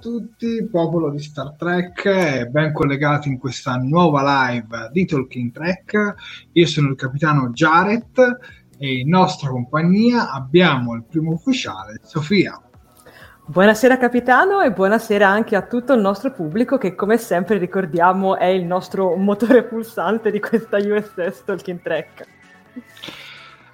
Tutti, popolo di Star Trek, e ben collegati in questa nuova live di Talking Trek. Io sono il capitano Jared e in nostra compagnia abbiamo il primo ufficiale, Sofia. Buonasera capitano e buonasera anche a tutto il nostro pubblico che come sempre ricordiamo è il nostro motore pulsante di questa USS Talking Trek.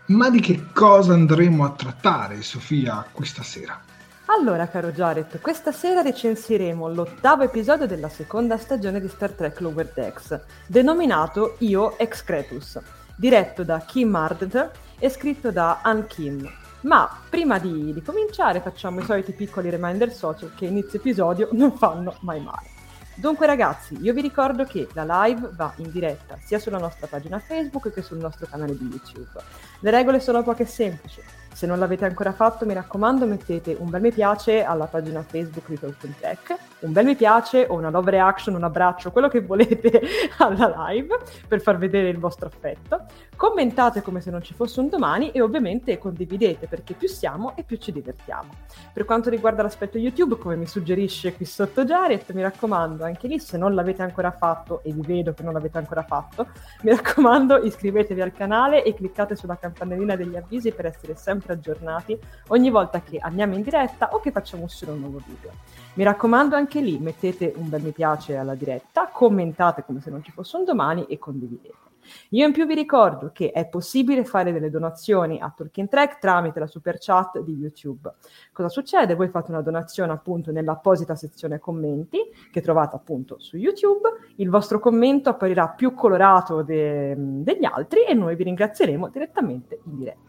Ma di che cosa andremo a trattare, Sofia, questa sera? Allora, caro Jared, questa sera recensiremo l'ottavo episodio della seconda stagione di Star Trek Lower Decks, denominato Io Ex Cretus, diretto da Kim Arndt e scritto da Ann Kim. Ma prima di, di cominciare facciamo i soliti piccoli reminder social che inizio episodio non fanno mai male. Dunque ragazzi, io vi ricordo che la live va in diretta sia sulla nostra pagina Facebook che sul nostro canale di YouTube. Le regole sono poche e semplici. Se non l'avete ancora fatto, mi raccomando, mettete un bel mi piace alla pagina Facebook di Tech, un bel mi piace o una love reaction, un abbraccio, quello che volete alla live per far vedere il vostro affetto. Commentate come se non ci fosse un domani e ovviamente condividete perché più siamo e più ci divertiamo. Per quanto riguarda l'aspetto YouTube, come mi suggerisce qui sotto Jared, mi raccomando, anche lì se non l'avete ancora fatto e vi vedo che non l'avete ancora fatto, mi raccomando iscrivetevi al canale e cliccate sulla campanellina degli avvisi per essere sempre aggiornati ogni volta che andiamo in diretta o che facciamo uscire un nuovo video. Mi raccomando anche lì mettete un bel mi piace alla diretta, commentate come se non ci fosse un domani e condividete. Io in più vi ricordo che è possibile fare delle donazioni a Talking Track tramite la super chat di YouTube. Cosa succede? Voi fate una donazione appunto nell'apposita sezione commenti che trovate appunto su YouTube, il vostro commento apparirà più colorato de- degli altri e noi vi ringrazieremo direttamente in diretta.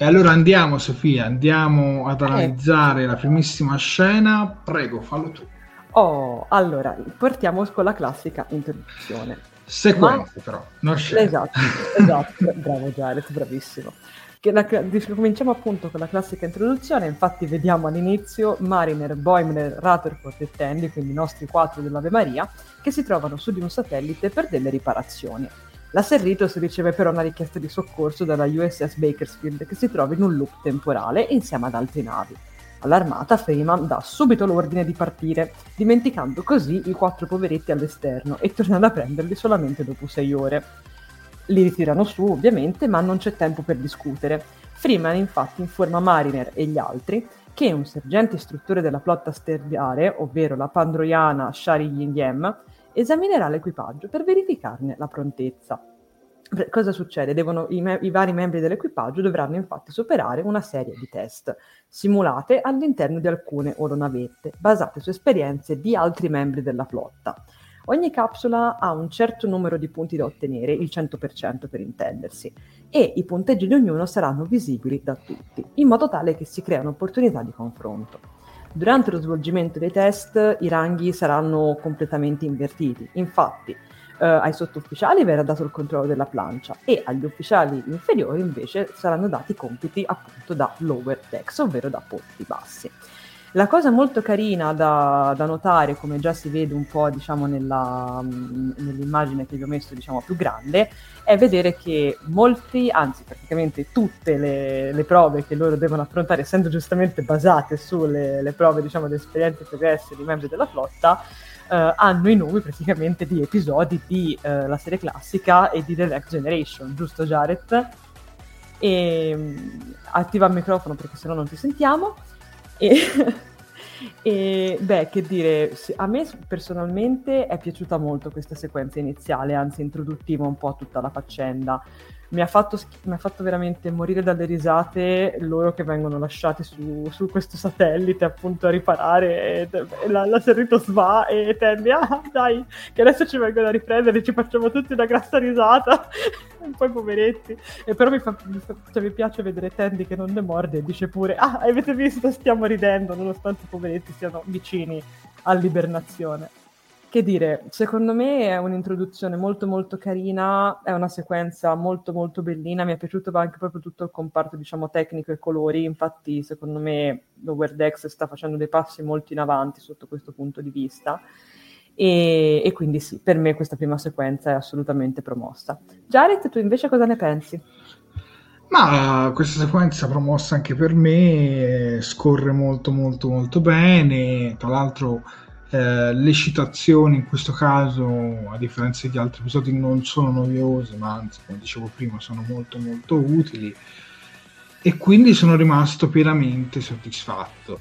E allora andiamo, Sofia, andiamo ad analizzare eh. la primissima scena. Prego, fallo tu. Oh, allora, partiamo con la classica introduzione. Sequenze, Ma... però, non scena. Esatto, esatto. Bravo Jared, bravissimo. La, cominciamo appunto con la classica introduzione, infatti vediamo all'inizio Mariner, Boimler, Rutherford e Tandy, quindi i nostri quattro dell'Ave Maria, che si trovano su di un satellite per delle riparazioni. La Serritos riceve però una richiesta di soccorso dalla USS Bakersfield che si trova in un loop temporale insieme ad altre navi. All'armata Freeman dà subito l'ordine di partire, dimenticando così i quattro poveretti all'esterno e tornando a prenderli solamente dopo sei ore. Li ritirano su ovviamente, ma non c'è tempo per discutere. Freeman infatti informa Mariner e gli altri che un sergente istruttore della flotta stellare, ovvero la pandroiana Shari Yingiem, esaminerà l'equipaggio per verificarne la prontezza. Cosa succede? Devono, i, me- i, vari membri dell'equipaggio dovranno infatti superare una serie di test simulate all'interno di alcune oronavette, basate su esperienze di altri membri della flotta. Ogni capsula ha un certo numero di punti da ottenere, il 100% per intendersi, e i punteggi di ognuno saranno visibili da tutti, in modo tale che si crea un'opportunità di confronto. Durante lo svolgimento dei test i ranghi saranno completamente invertiti. Infatti, eh, ai sottufficiali verrà dato il controllo della plancia e agli ufficiali inferiori invece saranno dati compiti appunto da lower decks, ovvero da ponti bassi. La cosa molto carina da, da, notare, come già si vede un po' diciamo, nella, nell'immagine che vi ho messo diciamo, più grande, è vedere che molti, anzi praticamente tutte le, le prove che loro devono affrontare, essendo giustamente basate sulle prove diciamo, di esperienze progresse di membri della flotta, eh, hanno i nomi praticamente di episodi di eh, la serie classica e di The Next Generation, giusto Jared? E, um, attiva il microfono perché sennò non ti sentiamo. E, e beh, che dire, a me personalmente è piaciuta molto questa sequenza iniziale, anzi introduttiva un po' a tutta la faccenda mi ha, fatto, mi ha fatto veramente morire dalle risate loro che vengono lasciati su, su questo satellite appunto a riparare e, e la, la Cerritos va e tende ah dai che adesso ci vengono a riprendere ci facciamo tutti una grassa risata. Un po' poveretti. E però mi, fa, mi, fa, cioè, mi piace vedere Tandy che non ne morde e dice pure ah avete visto? Stiamo ridendo nonostante i poveretti siano vicini all'ibernazione che dire, secondo me è un'introduzione molto molto carina, è una sequenza molto molto bellina, mi è piaciuto anche proprio tutto il comparto diciamo tecnico e colori, infatti secondo me Lower Decks sta facendo dei passi molto in avanti sotto questo punto di vista e, e quindi sì, per me questa prima sequenza è assolutamente promossa. Jared, tu invece cosa ne pensi? Ma questa sequenza promossa anche per me scorre molto molto molto bene, tra l'altro eh, le citazioni in questo caso, a differenza di altri episodi, non sono noiose, ma anzi, come dicevo prima, sono molto molto utili e quindi sono rimasto pienamente soddisfatto.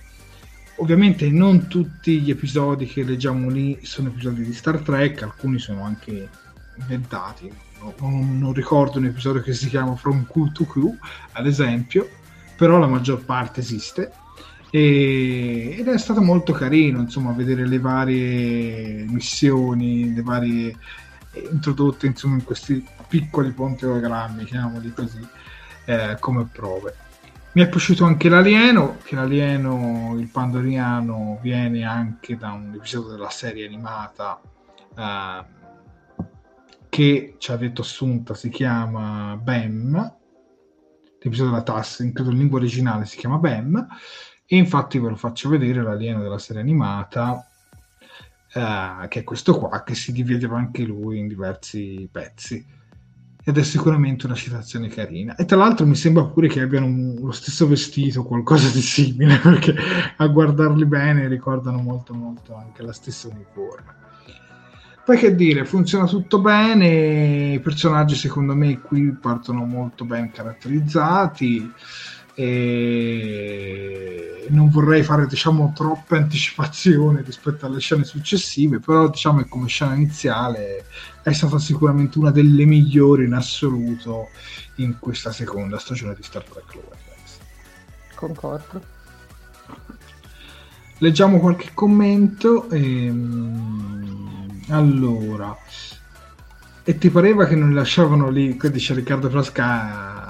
Ovviamente non tutti gli episodi che leggiamo lì sono episodi di Star Trek, alcuni sono anche inventati. Non, non ricordo un episodio che si chiama From Q to Q, ad esempio, però la maggior parte esiste e, ed è stato molto carino insomma vedere le varie missioni le varie eh, introdotte insomma in questi piccoli ponti ologrammi chiamiamoli così eh, come prove. Mi è piaciuto anche l'alieno che l'alieno il pandoriano viene anche da un episodio della serie animata eh, che ci ha detto Assunta si chiama BEM l'episodio della TAS credo in lingua originale si chiama BEM e infatti ve lo faccio vedere l'alieno della serie animata, eh, che è questo qua, che si divideva anche lui in diversi pezzi. Ed è sicuramente una citazione carina. E tra l'altro mi sembra pure che abbiano un, lo stesso vestito, qualcosa di simile, perché a guardarli bene ricordano molto molto anche la stessa uniforme. Poi che dire, funziona tutto bene, i personaggi secondo me qui partono molto ben caratterizzati e non vorrei fare diciamo troppe anticipazioni rispetto alle scene successive però diciamo che come scena iniziale è stata sicuramente una delle migliori in assoluto in questa seconda stagione di Star Trek concordo. Leggiamo qualche commento ehm... allora e ti pareva che non lasciavano lì, dice Riccardo Frasca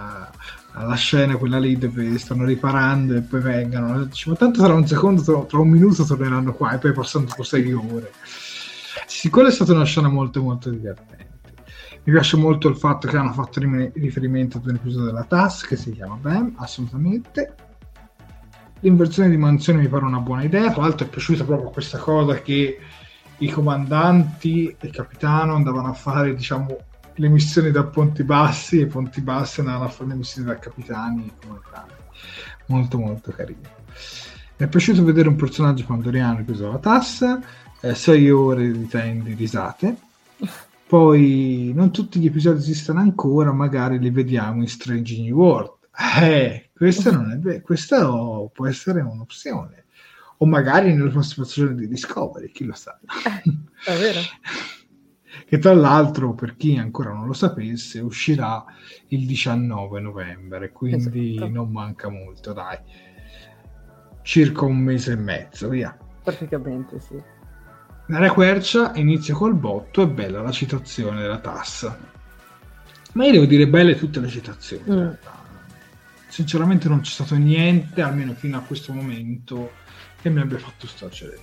alla scena quella lì dove stanno riparando e poi vengono. Dice, ma tanto tra un secondo tra un minuto torneranno qua e poi passano tipo sei ore. Sì, quella è stata una scena molto molto divertente. Mi piace molto il fatto che hanno fatto riferimento ad un episodio della TAS che si chiama BAM assolutamente. L'inversione di mansione mi pare una buona idea. Tra l'altro è piaciuta proprio questa cosa che i comandanti e il capitano andavano a fare diciamo le missioni da Ponti Bassi e Ponti Bassi andavano a fare le missioni da capitani molto molto carino mi è piaciuto vedere un personaggio pandoriano che usava tassa eh, 6 ore di time di risate. Poi non tutti gli episodi esistono ancora magari li vediamo in Strange New World. Eh, questa non è vero questa può essere un'opzione. O magari nella prossima stagione di Discovery chi lo sa. Eh, è vero che tra l'altro per chi ancora non lo sapesse uscirà il 19 novembre, quindi esatto. non manca molto, dai. Circa un mese e mezzo, via. Praticamente sì. Nella quercia inizia col botto, è bella la citazione della tassa. Ma io devo dire belle tutte le citazioni. Mm. Sinceramente non c'è stato niente, almeno fino a questo momento, che mi abbia fatto storcere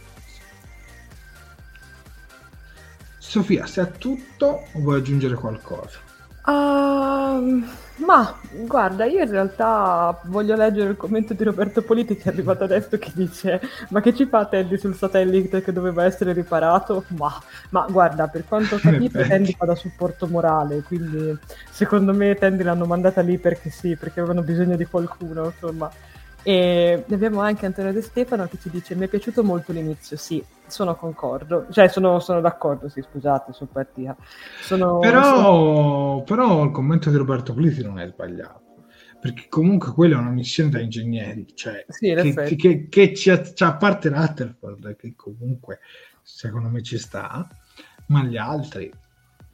Sofia, se è tutto o vuoi aggiungere qualcosa? Uh, ma guarda, io in realtà voglio leggere il commento di Roberto Politi che è arrivato adesso che dice ma che ci fa Teddy sul satellite che doveva essere riparato? Ma, ma guarda, per quanto ho capito Teddy fa da supporto morale, quindi secondo me Teddy l'hanno mandata lì perché sì, perché avevano bisogno di qualcuno, insomma. E abbiamo anche Antonio De Stefano che ci dice: Mi è piaciuto molto l'inizio. Sì, sono concordo, cioè sono, sono d'accordo. Sì, scusate, sono partita. Sono, però, sono... però il commento di Roberto Politi non è sbagliato perché comunque quella è una missione da ingegneri, cioè sì, che, che, che, ci, cioè, a parte Rutherford, che comunque secondo me ci sta, ma gli altri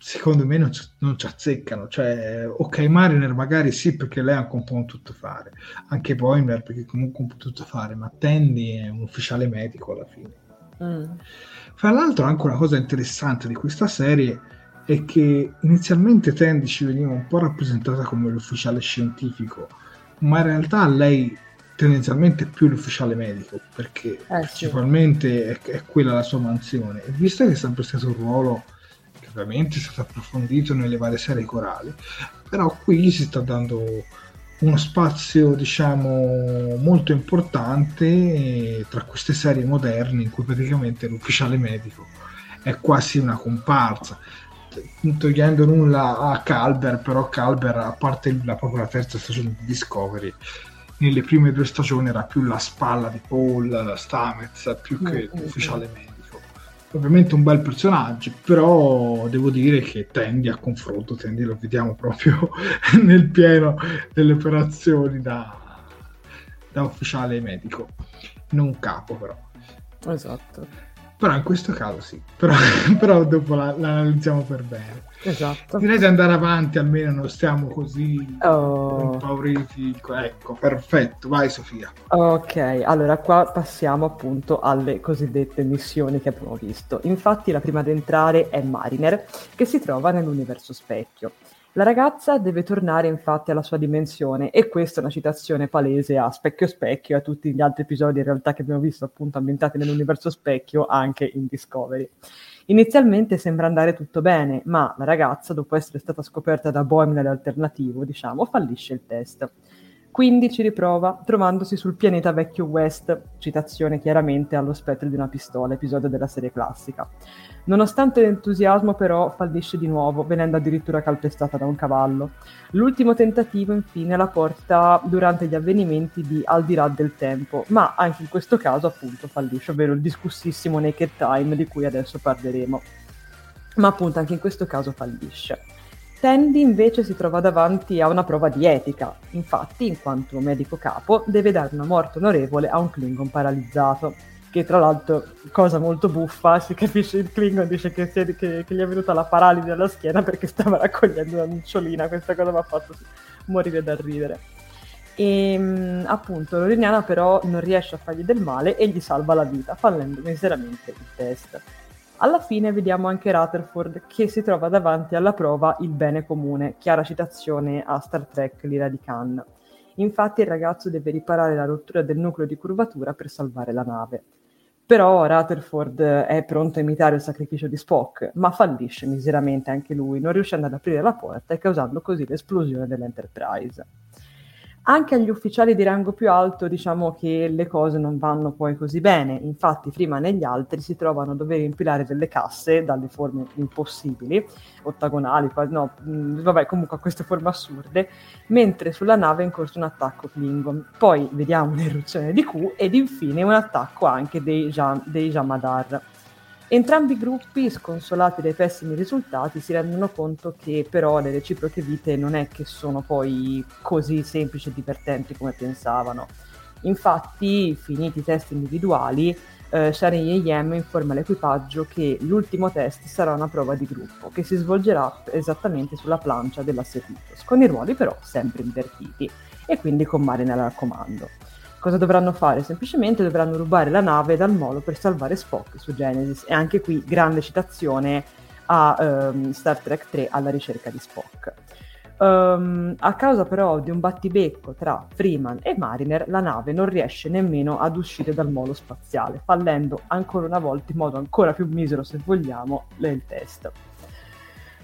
secondo me non ci, non ci azzeccano. Cioè, ok, Mariner magari sì, perché lei ha un po' un tutto fare, anche Boimler perché comunque un po' tutto fare, ma Tandy è un ufficiale medico alla fine. Mm. Fra l'altro, anche una cosa interessante di questa serie è che inizialmente Tandy ci veniva un po' rappresentata come l'ufficiale scientifico, ma in realtà lei tendenzialmente è più l'ufficiale medico perché eh, principalmente sì. è, è, quella la sua mansione e visto che è sempre stato un ruolo ovviamente è stato approfondito nelle varie serie corali, però qui si sta dando uno spazio diciamo molto importante tra queste serie moderne in cui praticamente l'ufficiale medico è quasi una comparsa. Non togliendo nulla a Calber però Calber a parte la, proprio la terza stagione di Discovery nelle prime due stagioni era più la spalla di Paul Stamets più che mm, l'ufficiale medico ovviamente un bel personaggio, però devo dire che tendi a confronto, tendi lo vediamo proprio nel pieno delle operazioni da, da ufficiale medico, non capo però. Esatto. Però in questo caso sì, però, però dopo la, la, analizziamo per bene. Esatto. Direi di andare avanti, almeno non stiamo così oh. impauriti. Ecco, perfetto, vai Sofia. Ok, allora qua passiamo appunto alle cosiddette missioni che abbiamo visto. Infatti la prima ad entrare è Mariner, che si trova nell'universo specchio. La ragazza deve tornare infatti alla sua dimensione e questa è una citazione palese a Specchio Specchio e a tutti gli altri episodi in realtà che abbiamo visto appunto ambientati nell'universo Specchio anche in Discovery. Inizialmente sembra andare tutto bene, ma la ragazza, dopo essere stata scoperta da Boimler alternativo, diciamo, fallisce il test. Quindi ci riprova trovandosi sul pianeta vecchio West, citazione chiaramente allo spettro di una pistola, episodio della serie classica. Nonostante l'entusiasmo però fallisce di nuovo, venendo addirittura calpestata da un cavallo. L'ultimo tentativo infine la porta durante gli avvenimenti di Al di là del tempo, ma anche in questo caso appunto fallisce, ovvero il discussissimo Naked Time di cui adesso parleremo. Ma appunto anche in questo caso fallisce. Tandy invece si trova davanti a una prova di etica, infatti in quanto medico capo deve dare una morte onorevole a un Klingon paralizzato, che tra l'altro, cosa molto buffa, si capisce il Klingon dice che, che, che gli è venuta la paralisi alla schiena perché stava raccogliendo una nocciolina, questa cosa mi ha fatto morire da ridere. E ehm, appunto Loriniana però non riesce a fargli del male e gli salva la vita, fallendo miseramente il test. Alla fine vediamo anche Rutherford che si trova davanti alla prova il bene comune, chiara citazione a Star Trek L'ira di Khan. Infatti il ragazzo deve riparare la rottura del nucleo di curvatura per salvare la nave. Però Rutherford è pronto a imitare il sacrificio di Spock, ma fallisce miseramente anche lui, non riuscendo ad aprire la porta e causando così l'esplosione dell'Enterprise. Anche agli ufficiali di rango più alto diciamo che le cose non vanno poi così bene, infatti Freeman e gli altri si trovano a dover impilare delle casse dalle forme impossibili, ottagonali, no, vabbè comunque a queste forme assurde, mentre sulla nave è in corso un attacco Klingon. Poi vediamo un'eruzione di Q ed infine un attacco anche dei, dei Jamadar. Entrambi i gruppi, sconsolati dai pessimi risultati, si rendono conto che però le reciproche vite non è che sono poi così semplici e divertenti come pensavano. Infatti, finiti i test individuali, eh, Sharon Yem informa l'equipaggio che l'ultimo test sarà una prova di gruppo che si svolgerà esattamente sulla plancia della Cerritos, con i ruoli però sempre invertiti e quindi con Mariner al comando. Cosa dovranno fare? Semplicemente dovranno rubare la nave dal molo per salvare Spock su Genesis. E anche qui grande citazione a um, Star Trek 3 alla ricerca di Spock. Um, a causa però di un battibecco tra Freeman e Mariner, la nave non riesce nemmeno ad uscire dal molo spaziale, fallendo ancora una volta in modo ancora più misero, se vogliamo, il test.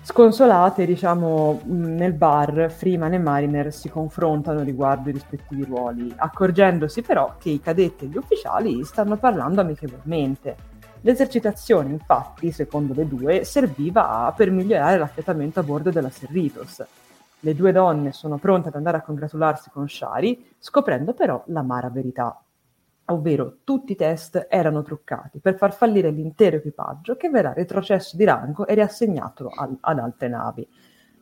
Sconsolate, diciamo, nel bar, Freeman e Mariner si confrontano riguardo i rispettivi ruoli, accorgendosi però che i cadetti e gli ufficiali stanno parlando amichevolmente. L'esercitazione, infatti, secondo le due, serviva per migliorare l'affiatamento a bordo della Serritos. Le due donne sono pronte ad andare a congratularsi con Shari, scoprendo però l'amara verità ovvero tutti i test erano truccati per far fallire l'intero equipaggio che verrà retrocesso di rango e riassegnato al, ad altre navi.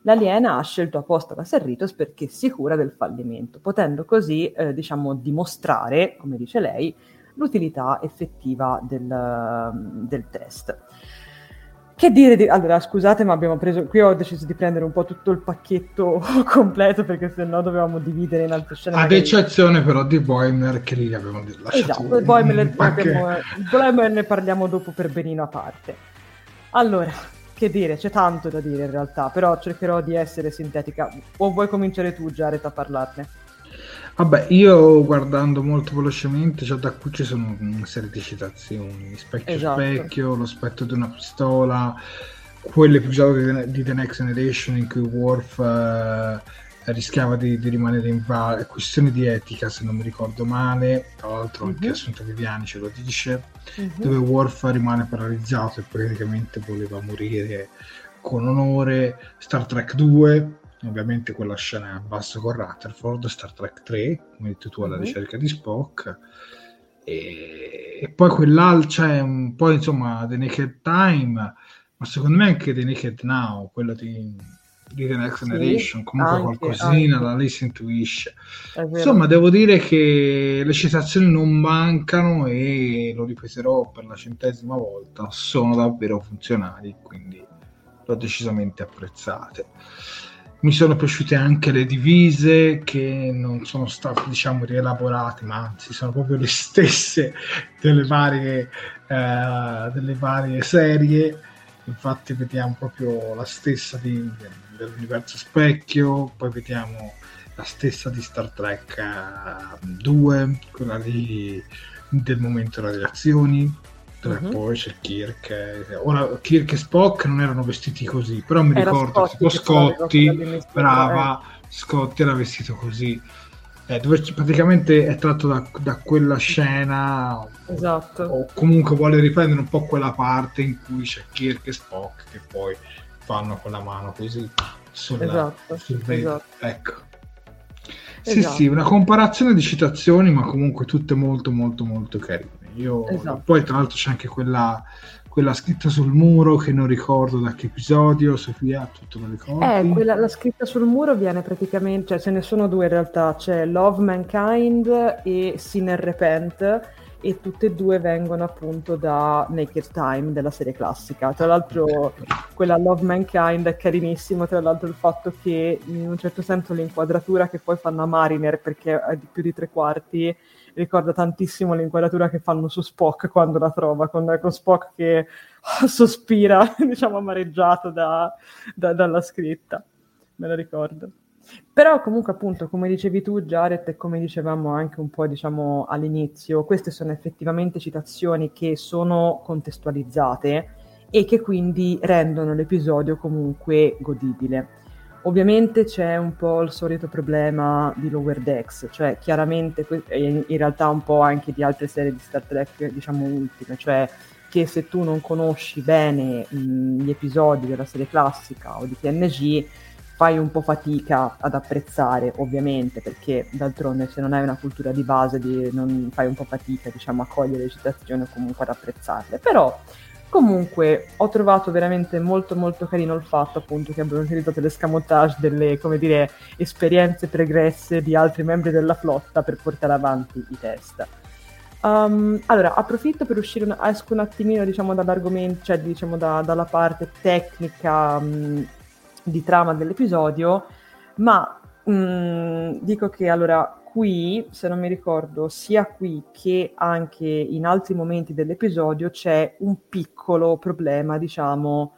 L'aliena ha scelto apposta la Serritos perché sicura del fallimento, potendo così eh, diciamo, dimostrare, come dice lei, l'utilità effettiva del, del test. Che dire di... Allora, scusate, ma abbiamo preso... Qui ho deciso di prendere un po' tutto il pacchetto completo perché sennò dovevamo dividere in altre scene. Ad magari... eccezione però di Boimer che lì abbiamo lasciato Esatto, Boimer abbiamo... Boimer ne parliamo dopo per benino a parte. Allora, che dire, c'è tanto da dire in realtà, però cercherò di essere sintetica. O vuoi cominciare tu, Jared, a parlarne? Vabbè, io guardando molto velocemente, cioè da qui ci sono una serie di citazioni, specchio esatto. specchio, lo spettro di una pistola, quell'episodio di The Next Generation in cui Worf eh, rischiava di, di, rimanere in valle, questioni di etica se non mi ricordo male, tra l'altro anche uh-huh. Assunta Viviani ce lo dice, uh-huh. dove Worf rimane paralizzato e praticamente voleva morire con onore, Star Trek 2 ovviamente quella scena a basso con Rutherford, Star Trek 3, come hai detto tu alla mm-hmm. ricerca di Spock, e, e poi quell'altro, cioè un po' insomma The Naked Time, ma secondo me anche The Naked Now, quello di, di The Next Generation, sì, comunque anche, qualcosina anche. da Listen to Ish. Insomma, devo dire che le citazioni non mancano e lo ripeterò per la centesima volta, sono davvero funzionali, quindi l'ho decisamente apprezzate mi sono piaciute anche le divise che non sono state diciamo rielaborate ma anzi sono proprio le stesse delle varie, eh, delle varie serie. Infatti vediamo proprio la stessa di, dell'universo specchio poi vediamo la stessa di Star Trek 2 eh, quella di, del momento radiazioni uh-huh. poi c'è Kirk. Eh, ora Kirk e Spock non erano vestiti così, però mi era ricordo tipo Scotti, brava, eh. Scotti era vestito così. Eh, dove praticamente è tratto da, da quella scena esatto. o comunque vuole riprendere un po' quella parte in cui c'è Kirk e Spock che poi fanno con la mano così sulla, esatto, sul esatto. ecco sì esatto. sì una comparazione di citazioni ma comunque tutte molto molto molto carine io, esatto. Poi tra l'altro c'è anche quella, quella, scritta sul muro che non ricordo da che episodio, Sofia, tutto lo ricordi? Eh, quella, la scritta sul muro viene praticamente, cioè ce ne sono due in realtà, c'è Love Mankind e Sinner Repent e tutte e due vengono appunto da Naked Time della serie classica. Tra l'altro quella Love Mankind è carinissimo, tra l'altro il fatto che in un certo senso l'inquadratura che poi fanno a Mariner perché è di più di tre quarti ricorda tantissimo l'inquadratura che fanno su Spock quando la trova, con, con Spock che sospira, diciamo, amareggiato da, da, dalla scritta. Me la ricordo. Però comunque appunto, come dicevi tu Jared e come dicevamo anche un po' diciamo all'inizio, queste sono effettivamente citazioni che sono contestualizzate e che quindi rendono l'episodio comunque godibile. Ovviamente c'è un po' il solito problema di Lower Decks, cioè chiaramente in realtà un po' anche di altre serie di Star Trek, diciamo ultime, cioè che se tu non conosci bene mh, gli episodi della serie classica o di TNG fai un po' fatica ad apprezzare, ovviamente, perché d'altronde se non hai una cultura di base di, non fai un po' fatica, diciamo, a cogliere le citazioni o comunque ad apprezzarle. Però Comunque ho trovato veramente molto molto carino il fatto appunto che abbiano utilizzato l'escamotage delle, come dire, esperienze pregresse di altri membri della flotta per portare avanti i test. Um, allora, approfitto per uscire, un, esco un attimino diciamo dall'argomento, cioè diciamo da, dalla parte tecnica um, di trama dell'episodio, ma um, dico che allora qui, se non mi ricordo, sia qui che anche in altri momenti dell'episodio c'è un piccolo problema, diciamo,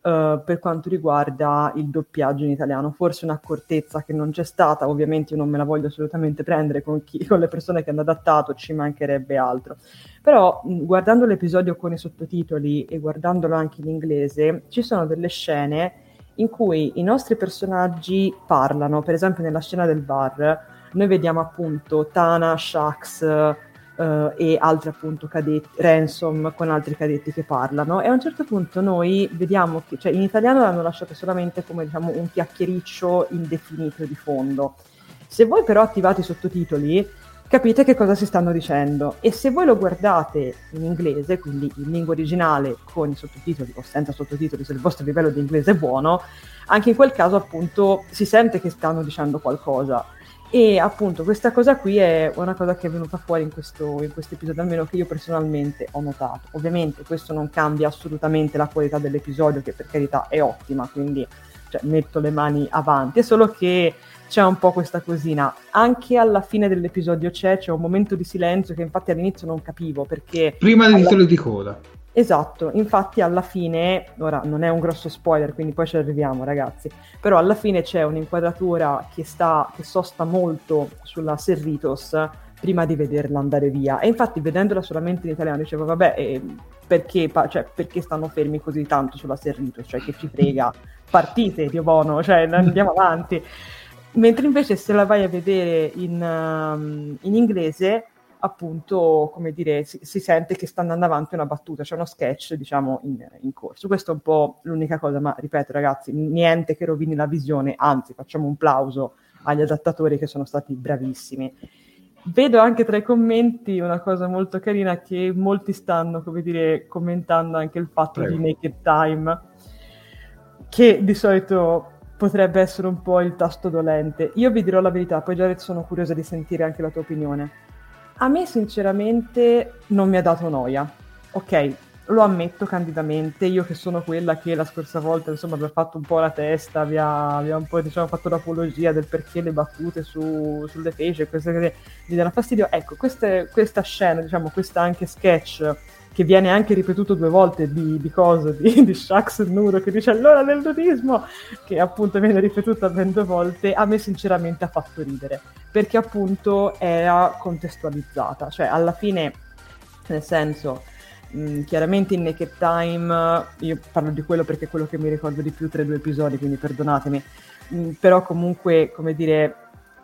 uh, per quanto riguarda il doppiaggio in italiano. Forse un'accortezza che non c'è stata, ovviamente io non me la voglio assolutamente prendere con, chi, con le persone che hanno adattato, ci mancherebbe altro. Però guardando l'episodio con i sottotitoli e guardandolo anche in inglese, ci sono delle scene in cui i nostri personaggi parlano, per esempio nella scena del bar, noi vediamo appunto Tana, Shax uh, e altri appunto cadetti, Ransom con altri cadetti che parlano. E a un certo punto noi vediamo che, cioè in italiano l'hanno lasciato solamente come diciamo un chiacchiericcio indefinito di fondo. Se voi però attivate i sottotitoli capite che cosa si stanno dicendo. E se voi lo guardate in inglese, quindi in lingua originale con i sottotitoli o senza sottotitoli se il vostro livello di inglese è buono, anche in quel caso appunto si sente che stanno dicendo qualcosa e appunto questa cosa qui è una cosa che è venuta fuori in questo, in questo episodio, almeno che io personalmente ho notato. Ovviamente questo non cambia assolutamente la qualità dell'episodio, che per carità è ottima, quindi cioè, metto le mani avanti, è solo che c'è un po' questa cosina. Anche alla fine dell'episodio c'è, c'è un momento di silenzio che infatti all'inizio non capivo perché... Prima del titolo di coda. Esatto, infatti alla fine, ora non è un grosso spoiler, quindi poi ci arriviamo ragazzi, però alla fine c'è un'inquadratura che, sta, che sosta molto sulla Serritos prima di vederla andare via. E infatti vedendola solamente in italiano dicevo vabbè eh, perché, cioè, perché, stanno fermi così tanto sulla Serritos, cioè che ci frega, partite Dio buono, cioè andiamo avanti. Mentre invece se la vai a vedere in, um, in inglese appunto, come dire, si, si, sente che sta andando avanti una battuta, c'è uno sketch, diciamo, in, in, corso. Questa è un po' l'unica cosa, ma ripeto ragazzi, niente che rovini la visione, anzi facciamo un plauso agli adattatori che sono stati bravissimi. Vedo anche tra i commenti una cosa molto carina che molti stanno, come dire, commentando anche il fatto Prego. di Naked Time, che di solito potrebbe essere un po' il tasto dolente. Io vi dirò la verità, poi Jared sono curiosa di sentire anche la tua opinione a me sinceramente non mi ha dato noia. Ok, lo ammetto candidamente, io che sono quella che la scorsa volta insomma vi ha fatto un po' la testa, vi ha, un po' diciamo, fatto l'apologia del perché le battute su, sulle fece, queste che mi danno fastidio. Ecco, queste, questa scena, diciamo, questa anche sketch che viene anche ripetuto due volte di, di cosa, di, di Shax Nuro che dice allora del nudismo, che appunto viene ripetuta ben due volte, a me sinceramente ha fatto ridere, perché appunto era contestualizzata, cioè alla fine, nel senso, mh, chiaramente in Naked Time, io parlo di quello perché è quello che mi ricordo di più tra i due episodi, quindi perdonatemi, mh, però comunque, come dire,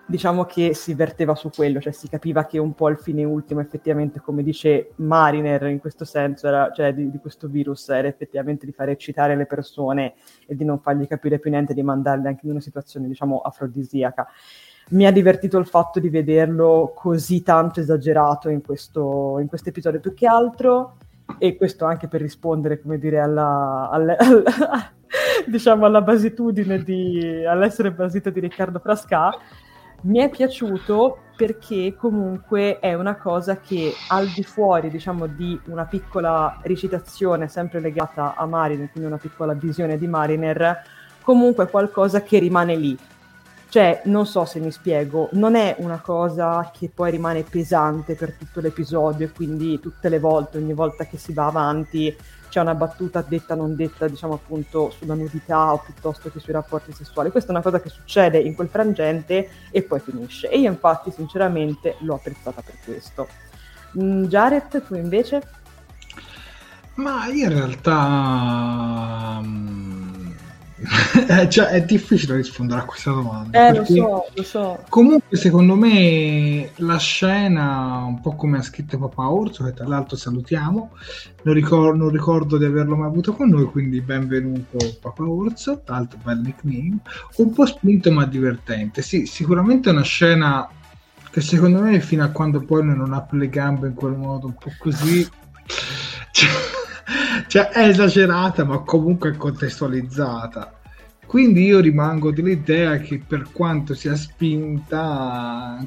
diciamo che si verteva su quello, cioè si capiva che un po' il fine ultimo effettivamente, come dice Mariner in questo senso, era, cioè di, di, questo virus, era effettivamente di far eccitare le persone e di non fargli capire più niente, di mandarle anche in una situazione, diciamo, afrodisiaca. Mi ha divertito il fatto di vederlo così tanto esagerato in questo, in episodio, più che altro, e questo anche per rispondere, come dire, alla, alla, alla diciamo alla basitudine di, all'essere basita di Riccardo Frasca, mi è piaciuto perché comunque è una cosa che al di fuori, diciamo, di una piccola recitazione sempre legata a Mariner, quindi una piccola visione di Mariner, comunque è qualcosa che rimane lì. Cioè, non so se mi spiego, non è una cosa che poi rimane pesante per tutto l'episodio e quindi tutte le volte, ogni volta che si va avanti, c'è una battuta detta non detta, diciamo appunto, sulla nudità o piuttosto che sui rapporti sessuali. Questa è una cosa che succede in quel frangente e poi finisce. E io infatti, sinceramente, l'ho apprezzata per questo. Mm, Jared, tu invece? Ma io in realtà... Um cioè, è difficile rispondere a questa domanda. Eh, lo so, lo so. Comunque, secondo me, la scena, un po' come ha scritto Papa Orso, che tra l'altro salutiamo, non ricordo, non ricordo di averlo mai avuto con noi, quindi benvenuto Papa Orso, tra l'altro bel nickname, un po' spinto ma divertente. Sì, sicuramente è una scena che secondo me fino a quando poi non apre le gambe in quel modo un po' così... Cioè, cioè è esagerata ma comunque contestualizzata. Quindi io rimango dell'idea che per quanto sia spinta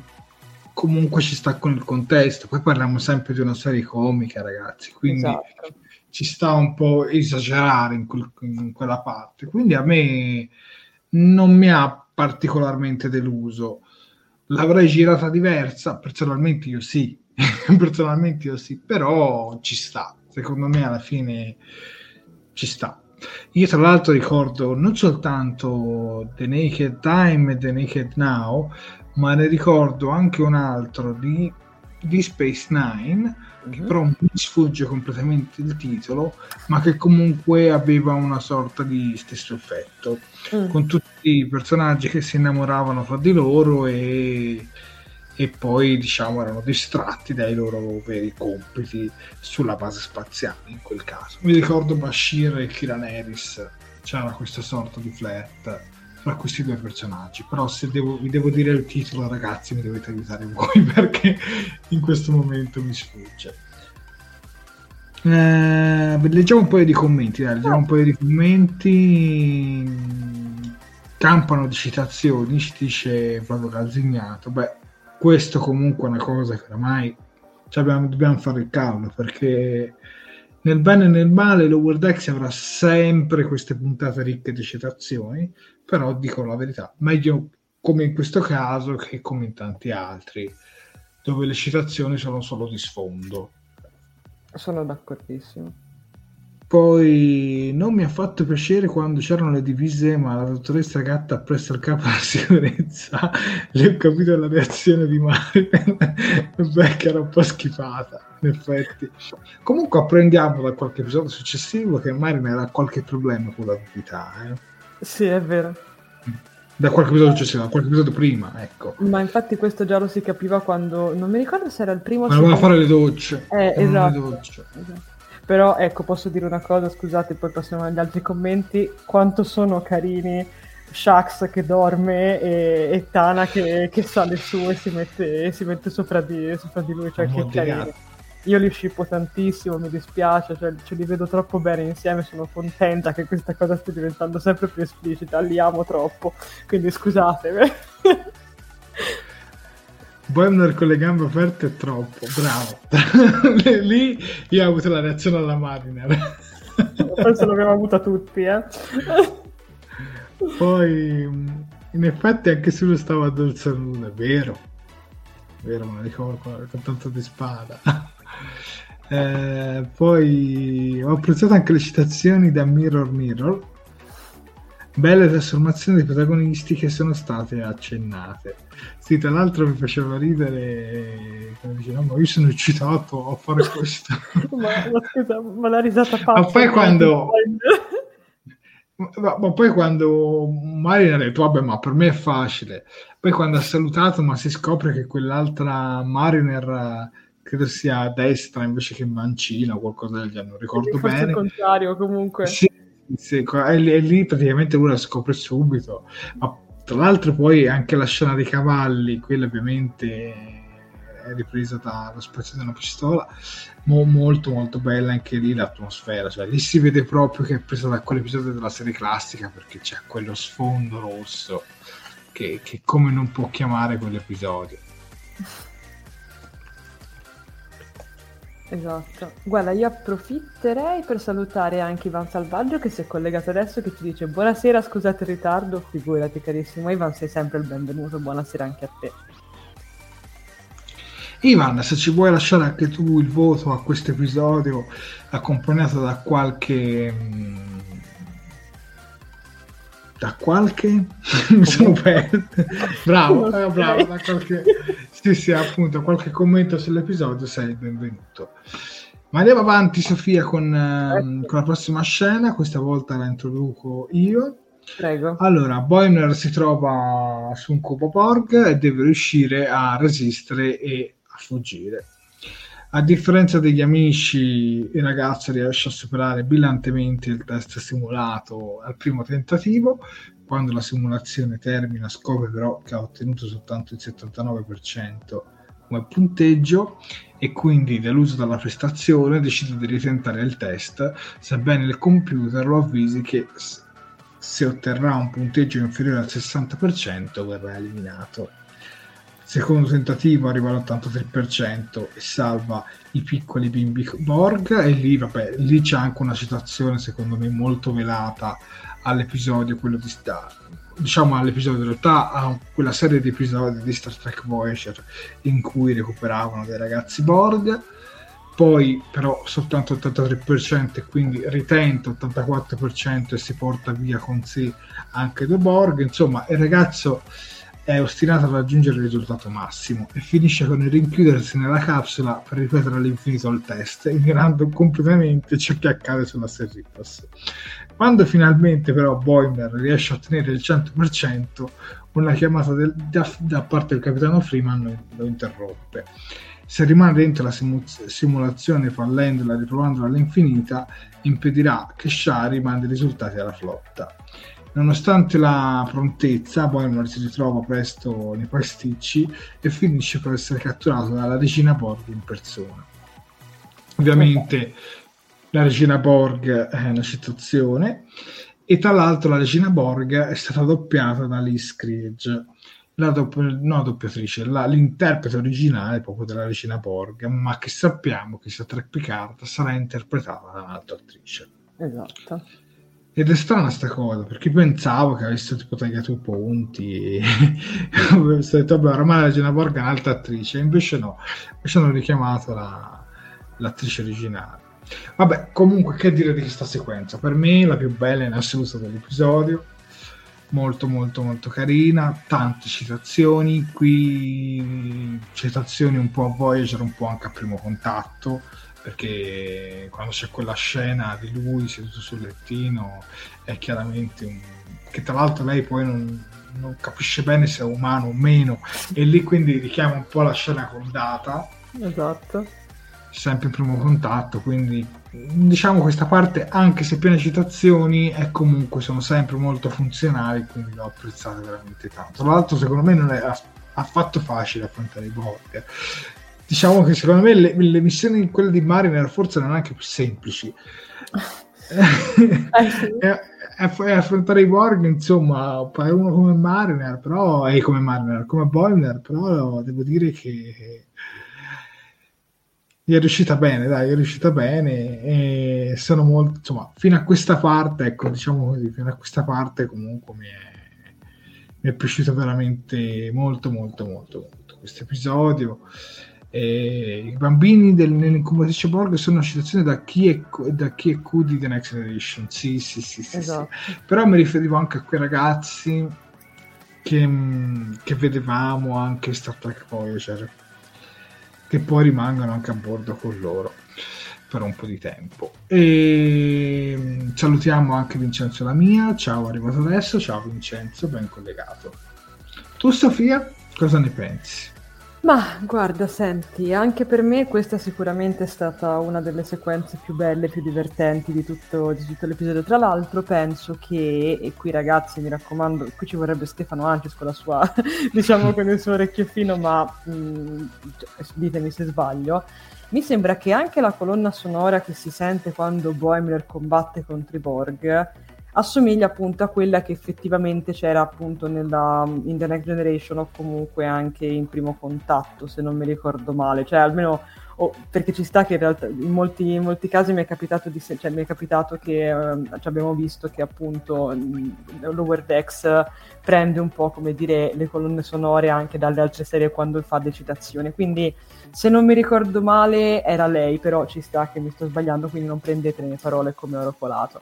comunque ci sta con il contesto. Poi parliamo sempre di una serie comica ragazzi quindi esatto. ci sta un po' esagerare in, quel, in quella parte. Quindi a me non mi ha particolarmente deluso. L'avrei girata diversa personalmente io sì personalmente io sì però ci sta secondo me alla fine ci sta. Io tra l'altro ricordo non soltanto The Naked Time e The Naked Now, ma ne ricordo anche un altro di, di Space Nine, che mm-hmm. però mi sfugge completamente il titolo, ma che comunque aveva una sorta di stesso effetto, mm. con tutti i personaggi che si innamoravano fra di loro e e poi diciamo erano distratti dai loro veri compiti sulla base spaziale in quel caso. Mi ricordo Bashir e Kiran Harris, c'era questa sorta di flirt tra questi due personaggi, però se devo, vi devo dire il titolo ragazzi mi dovete aiutare voi perché in questo momento mi sfugge. Eh, leggiamo un paio di commenti, dai, leggiamo un paio di commenti campano di citazioni, ci dice Flavio Calzignato. Beh, questo comunque è una cosa che oramai cioè abbiamo, dobbiamo fare il cavolo perché nel bene e nel male l'Over Decks avrà sempre queste puntate ricche di citazioni però dico la verità meglio come in questo caso che come in tanti altri dove le citazioni sono solo di sfondo. Sono d'accordissimo poi non mi ha fatto piacere quando c'erano le divise, ma la dottoressa Gatta presso il capo della sicurezza le ho capito la reazione di Mario. Beh, che era un po' schifata, in effetti. Comunque apprendiamo da qualche episodio successivo che Mario era qualche problema con la vita. Eh? Sì, è vero. Da qualche episodio successivo, da qualche episodio prima, ecco. Ma infatti questo già lo si capiva quando... Non mi ricordo se era il primo... Ma doveva fare le docce. Eh, esatto. Le docce. esatto. Però ecco, posso dire una cosa, scusate, poi passiamo agli altri commenti. Quanto sono carini Shax che dorme e, e Tana che, che, sale su e si mette, si mette sopra, di, sopra, di, lui. Cioè, che carini. Io li scippo tantissimo, mi dispiace, cioè, ce li vedo troppo bene insieme, sono contenta che questa cosa stia diventando sempre più esplicita, li amo troppo, quindi scusate. Boemner con le gambe aperte è troppo, bravo. Lì io ho avuto la reazione alla Mariner. Penso l'abbiamo avuta tutti, eh. Poi, in effetti, anche se lui stava a dolce nudo, è vero. È vero, me lo ricordo con tanto di spada. Eh, poi ho apprezzato anche le citazioni da Mirror Mirror belle trasformazioni dei protagonisti che sono state accennate. Sì, tra l'altro mi faceva ridere, come dice, no, ma io sono eccitato a fare questo. ma, ma, scusa, ma la risata fa. Ma poi quando... Ma, ma, poi quando Marina ha detto vabbè ma per me è facile poi quando ha salutato ma si scopre che quell'altra Mariner credo sia a destra invece che mancina o qualcosa del genere non ricordo bene il contrario comunque sì, sì, e, lì praticamente uno la scopre subito. Ma tra l'altro poi anche la scena dei cavalli, quella ovviamente è ripresa dallo spazio di una pistola, mo, molto molto bella anche lì l'atmosfera, cioè lì si vede proprio che è presa da quell'episodio della serie classica perché c'è quello sfondo rosso che, che come non può chiamare quell'episodio. Esatto. Guarda, io approfitterei per salutare anche Ivan Salvaggio che si è collegato adesso che ci dice buonasera, scusate il ritardo, figurati carissimo. Ivan, sei sempre il benvenuto, buonasera anche a te. Ivan, se ci vuoi lasciare anche tu il voto a questo episodio accompagnato da qualche mm, da qualche? Mi sono perso. Bravo, eh, bravo da qualche sì sì appunto qualche commento sull'episodio sei benvenuto ma andiamo avanti Sofia con, eh, con la prossima scena questa volta la introduco io Prego. Allora, Boimler si trova su un cubo Borg e deve riuscire a resistere e a fuggire. A differenza degli amici, il ragazzo riesce a superare brillantemente il test simulato al primo tentativo. Quando la simulazione termina, scopre però che ha ottenuto soltanto il 79% come punteggio e quindi, deluso dalla prestazione, decide di ritentare il test, sebbene il computer lo avvisi che se otterrà un punteggio inferiore al 60% verrà eliminato secondo tentativo arriva all'83% e salva i piccoli bimbi Borg. E lì, vabbè, lì c'è anche una citazione secondo me molto velata all'episodio quello di Star diciamo all'episodio in realtà a quella serie di episodi di Star Trek Voyager in cui recuperavano dei ragazzi Borg. Poi però soltanto 83% e quindi ritenta 84% e si porta via con sé anche due Borg. Insomma il ragazzo è ostinato a raggiungere il risultato massimo e finisce con il rinchiudersi nella capsula per ripetere all'infinito il test, ignorando completamente ciò che accade sulla Serritas. Quando finalmente però Boimer riesce a ottenere il 100%, una chiamata del, da, da, parte del capitano Freeman lo interrompe. Se rimane dentro la simu- simulazione fallendola e riprovandola all'infinita, impedirà che Shari mandi i risultati alla flotta. Nonostante la prontezza, Boimler si ritrova presto nei pasticci e finisce per essere catturato dalla regina Borg in persona. Ovviamente la regina Borg è una citazione e tra l'altro la regina Borg è stata doppiata da Lee Screege, la dopp- no, doppiatrice, la, l'interprete originale proprio della regina Borg, ma che sappiamo che sia Trek Picard sarà interpretata da un'altra attrice. Esatto. Ed è strana sta cosa, perché pensavo che avesse tipo tagliato i ponti e avesse detto, vabbè, ormai la Gina Borg è un'altra attrice, invece no, invece hanno richiamato la, l'attrice originale. Vabbè, comunque, che dire di questa sequenza? Per me la più bella in assoluto dell'episodio, molto molto molto carina, tante citazioni, qui citazioni un po' a Voyager, un po' anche a primo contatto, perché quando c'è quella scena di lui seduto sul lettino è chiaramente un... che tra l'altro lei poi non, non, capisce bene se è umano o meno e lì quindi richiama un po' la scena con data esatto. Sempre in primo contatto quindi diciamo questa parte anche se piena di citazioni è comunque sono sempre molto funzionali quindi l'ho apprezzata veramente tanto. Tra l'altro secondo me non è affatto facile affrontare i Borg diciamo che secondo me le, le missioni quelle di Mariner forse erano anche più semplici eh, sì. e, e, affrontare i Borg insomma uno come Mariner però e come Mariner come Boimler però devo dire che è riuscita bene dai è riuscita bene e sono molto insomma fino a questa parte ecco diciamo così fino a questa parte comunque mi è, mi è piaciuto veramente molto molto molto molto questo episodio eh, I bambini del, nell'incubatrice Borg sono una citazione da chi, è, da chi è Q di The Next Generation. Sì, sì, sì, sì, esatto. sì. Però mi riferivo anche a quei ragazzi che, mm, che vedevamo anche Star Trek Voyager, che poi rimangono anche a bordo con loro per un po' di tempo. E mm, salutiamo anche Vincenzo Lamia. Ciao, arrivato adesso. Ciao Vincenzo, ben collegato. Tu Sofia, cosa ne pensi? Ma guarda, senti, anche per me questa sicuramente è stata una delle sequenze più belle, più divertenti di tutto, di tutto l'episodio. Tra l'altro penso che, e qui ragazzi mi raccomando, qui ci vorrebbe Stefano Ancis con la sua, diciamo con il suo orecchio fino, ma mh, ditemi se sbaglio, mi sembra che anche la colonna sonora che si sente quando Boimler combatte contro i Borg assomiglia appunto a quella che effettivamente c'era appunto nella, in The Next Generation o comunque anche in primo contatto se non mi ricordo male. Cioè almeno o, perché ci sta che in realtà in molti, in molti casi mi è capitato, di, cioè, mi è capitato che eh, abbiamo visto che appunto Lower Decks prende un po' come dire le colonne sonore anche dalle altre serie quando fa le citazioni, quindi se non mi ricordo male era lei, però ci sta che mi sto sbagliando, quindi non prendete le parole come oro colato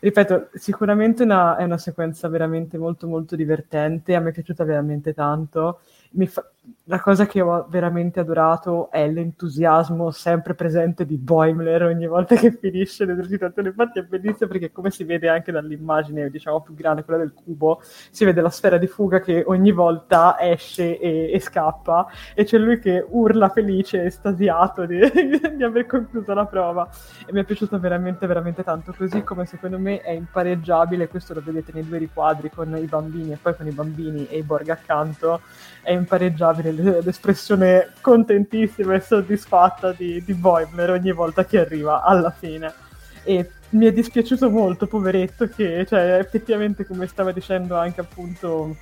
ripeto, sicuramente una, è una sequenza veramente molto molto divertente, a me è piaciuta veramente tanto fa... la cosa che ho veramente adorato è l'entusiasmo sempre presente di Boimler ogni volta che finisce l'esercitazione. Infatti è bellissimo perché, come si vede anche dall'immagine, diciamo più grande, quella del cubo, si vede la sfera di fuga che ogni volta esce e, e scappa, e c'è lui che urla felice, estasiato di, di aver concluso la prova. E mi è piaciuto veramente, veramente tanto. Così come secondo me è impareggiabile, questo lo vedete nei due riquadri con i bambini e poi con i bambini e i Borg accanto è impareggiabile l'espressione contentissima e soddisfatta di, di Boimler ogni volta che arriva alla fine. E mi è dispiaciuto molto, poveretto, che cioè, effettivamente, come stava dicendo anche appunto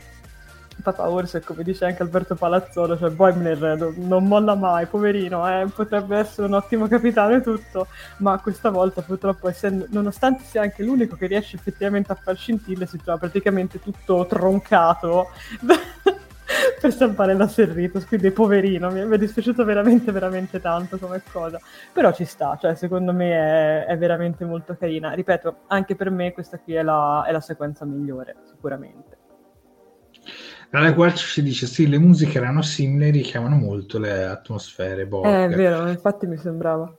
Papa Orso e come dice anche Alberto Palazzolo, cioè Boimler non molla mai, poverino, eh, potrebbe essere un ottimo capitano e tutto, ma questa volta purtroppo, essendo, nonostante sia anche l'unico che riesce effettivamente a far scintille, si trova praticamente tutto troncato per salvare la Serritos, quindi poverino, mi è dispiaciuto veramente, veramente tanto come cosa, però ci sta, cioè secondo me è, è veramente molto carina, ripeto, anche per me questa qui è la, è la sequenza migliore, sicuramente. Alla quale ci dice sì, le musiche erano simili, richiamano molto le atmosfere. Borg. È vero, infatti mi sembrava.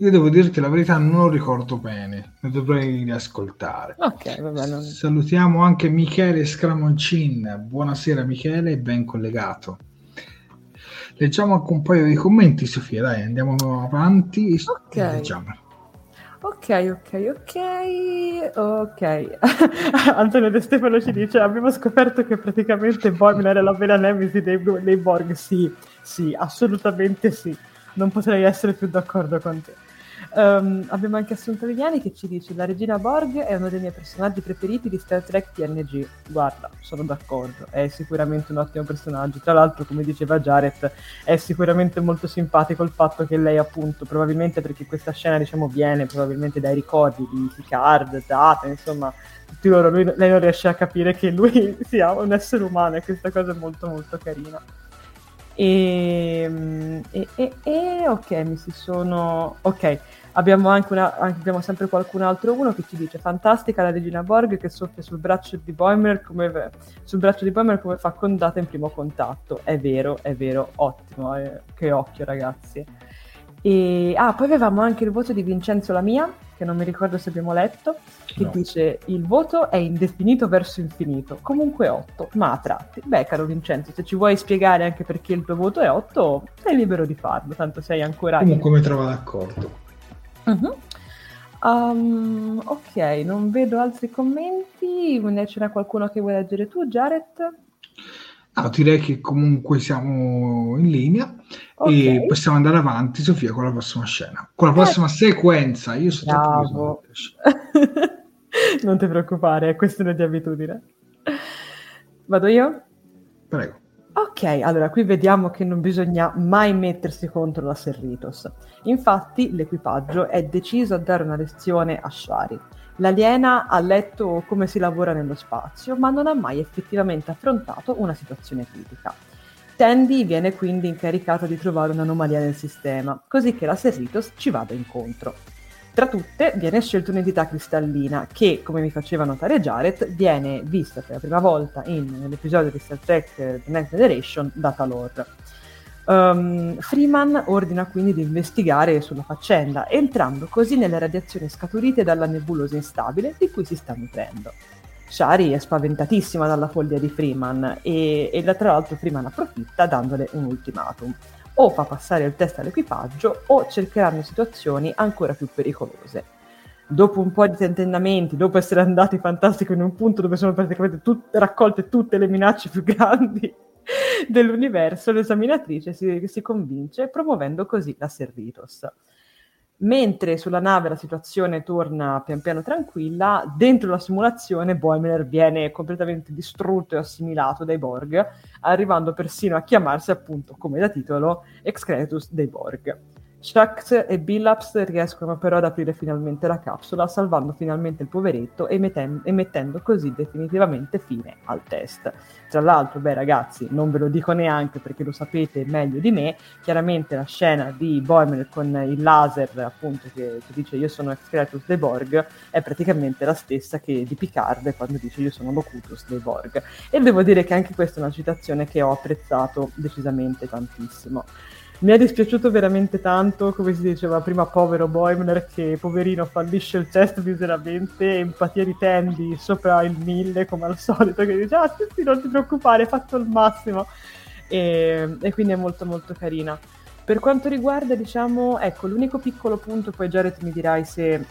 Io devo dirti la verità, non lo ricordo bene, lo dovrei riascoltare. Ok, va bene. Salutiamo anche Michele Scramoncin. Buonasera Michele, ben collegato. Leggiamo anche un paio di commenti, Sofia, dai, andiamo avanti. Ok. Leggiamo. Ok, ok, ok, ok. Antonio De Stefano ci dice: Abbiamo scoperto che praticamente Boimler è la vera nemesi dei, dei Borg. Sì, sì, assolutamente sì. Non potrei essere più d'accordo con te. Um, abbiamo anche Assunta Viviani che ci dice la regina Borg è uno dei miei personaggi preferiti di Star Trek TNG. Guarda, sono d'accordo, è sicuramente un ottimo personaggio. Tra l'altro, come diceva Jared, è sicuramente molto simpatico il fatto che lei appunto, probabilmente perché questa scena diciamo viene probabilmente dai ricordi di Picard, Data, insomma, tutti loro, lui, lei non riesce a capire che lui sia un essere umano e questa cosa è molto molto carina. E, e, e, e ok, mi si sono... Ok, Abbiamo anche, una, abbiamo sempre qualcun altro uno che ci dice fantastica la regina Borg che soffia sul braccio di Boimer come, sul braccio di Boimer come fa con Data in primo contatto. È vero, è vero, ottimo, eh, che occhio ragazzi. E, ah, poi avevamo anche il voto di Vincenzo Lamia, che non mi ricordo se abbiamo letto, che no. dice il voto è indefinito verso infinito, comunque 8, ma a tratti. Beh, caro Vincenzo, se ci vuoi spiegare anche perché il tuo voto è 8, sei libero di farlo, tanto sei ancora... Comunque mi trovo d'accordo. Uh-huh. Um, ok, non vedo altri commenti. Ce n'è qualcuno che vuoi leggere tu, Jared? No, direi che comunque siamo in linea okay. e possiamo andare avanti, Sofia, con la prossima scena. Con la prossima eh. sequenza. Io sono non ti preoccupare, è questione di abitudine. Vado io? Prego. Ok, allora qui vediamo che non bisogna mai mettersi contro la Serritos. Infatti l'equipaggio è deciso a dare una lezione a Shari. L'aliena ha letto come si lavora nello spazio, ma non ha mai effettivamente affrontato una situazione critica. Tandy viene quindi incaricata di trovare un'anomalia nel sistema, così che la Serritos ci vada incontro. Tra tutte viene scelta un'entità cristallina che, come mi faceva notare Jared, viene vista per la prima volta in, nell'episodio di Star Trek The Next Generation da Talor. Um, Freeman ordina quindi di investigare sulla faccenda, entrando così nelle radiazioni scaturite dalla nebulosa instabile di cui si sta nutrendo. Shari è spaventatissima dalla follia di Freeman e, e tra l'altro Freeman approfitta dandole un ultimatum o fa passare il test all'equipaggio o cercheranno situazioni ancora più pericolose. Dopo un po' di tentennamenti, dopo essere andati fantastico in un punto dove sono praticamente tut- raccolte tutte le minacce più grandi dell'universo, l'esaminatrice si, si convince promuovendo così la Servitos. Mentre sulla nave la situazione torna pian piano tranquilla, dentro la simulazione Boimler viene completamente distrutto e assimilato dai Borg, arrivando persino a chiamarsi appunto, come da titolo, Excretus dei Borg. Shax e Billups riescono però ad aprire finalmente la capsula, salvando finalmente il poveretto e, metten- e, mettendo così definitivamente fine al test. Tra l'altro, beh ragazzi, non ve lo dico neanche perché lo sapete meglio di me, chiaramente la scena di Boimler con il laser appunto che, che dice io sono Excretus dei Borg è praticamente la stessa che di Picard quando dice io sono Locutus dei Borg. E devo dire che anche questa è una citazione che ho apprezzato decisamente tantissimo. Mi è dispiaciuto veramente tanto, come si diceva prima, povero Boimler che poverino fallisce il test miseramente, empatia di Tandy sopra il mille come al solito, che dice ah sì sì non ti preoccupare, hai fatto il massimo. E, e quindi è molto molto carina. Per quanto riguarda, diciamo, ecco, l'unico piccolo punto, poi Jared mi dirai se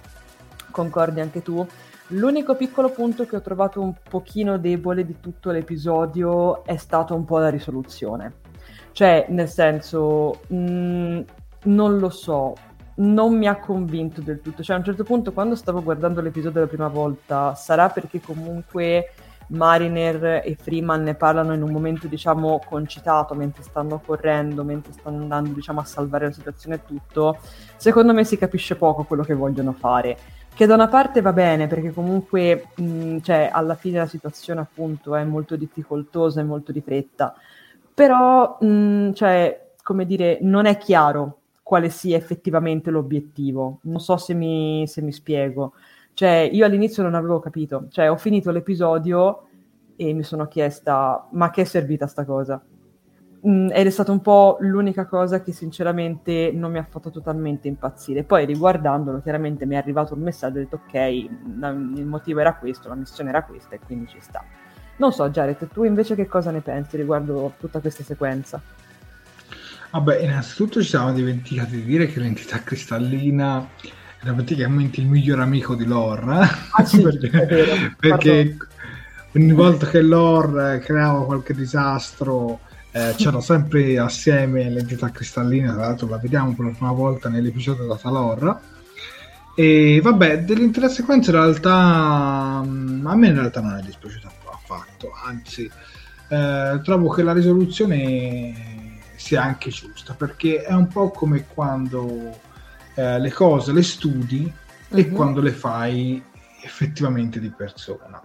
concordi anche tu, l'unico piccolo punto che ho trovato un pochino debole di tutto l'episodio è stato un po' la risoluzione cioè, nel senso, mh, mm, non lo so, non mi ha convinto del tutto. Cioè, a un certo punto, quando stavo guardando l'episodio la prima volta, sarà perché comunque Mariner e Freeman ne parlano in un momento, diciamo, concitato, mentre stanno correndo, mentre stanno andando, diciamo, a salvare la situazione e tutto. Secondo me si capisce poco quello che vogliono fare. Che da una parte va bene, perché comunque, mh, mm, cioè, alla fine la situazione, appunto, è molto difficoltosa e molto di fretta però, mh, mm, cioè, come dire, non è chiaro quale sia effettivamente l'obiettivo. Non so se mi, se mi spiego. Cioè, io all'inizio non avevo capito. Cioè, ho finito l'episodio e mi sono chiesta, ma che è servita sta cosa? Mm, ed è stata un po' l'unica cosa che sinceramente non mi ha fatto totalmente impazzire. Poi riguardandolo, chiaramente mi è arrivato un messaggio ho detto ok, il motivo era questo, la missione era questa e quindi ci sta. Non so, Jared, tu invece che cosa ne pensi riguardo tutta questa sequenza? Vabbè, innanzitutto ci siamo dimenticati di dire che l'entità cristallina era praticamente il miglior amico di Lore, ah, sì, perché, perché ogni volta che Lore creava qualche disastro eh, c'erano sempre assieme l'entità cristallina, tra l'altro la vediamo per la prima volta nell'episodio da Talor. E vabbè, dell'intera sequenza in realtà mm, a me in realtà non è dispiaciuta fatto, anzi eh, trovo che la risoluzione sia anche giusta, perché è un po' come quando eh, le cose le studi uh-huh. e mhm. quando le fai effettivamente di persona.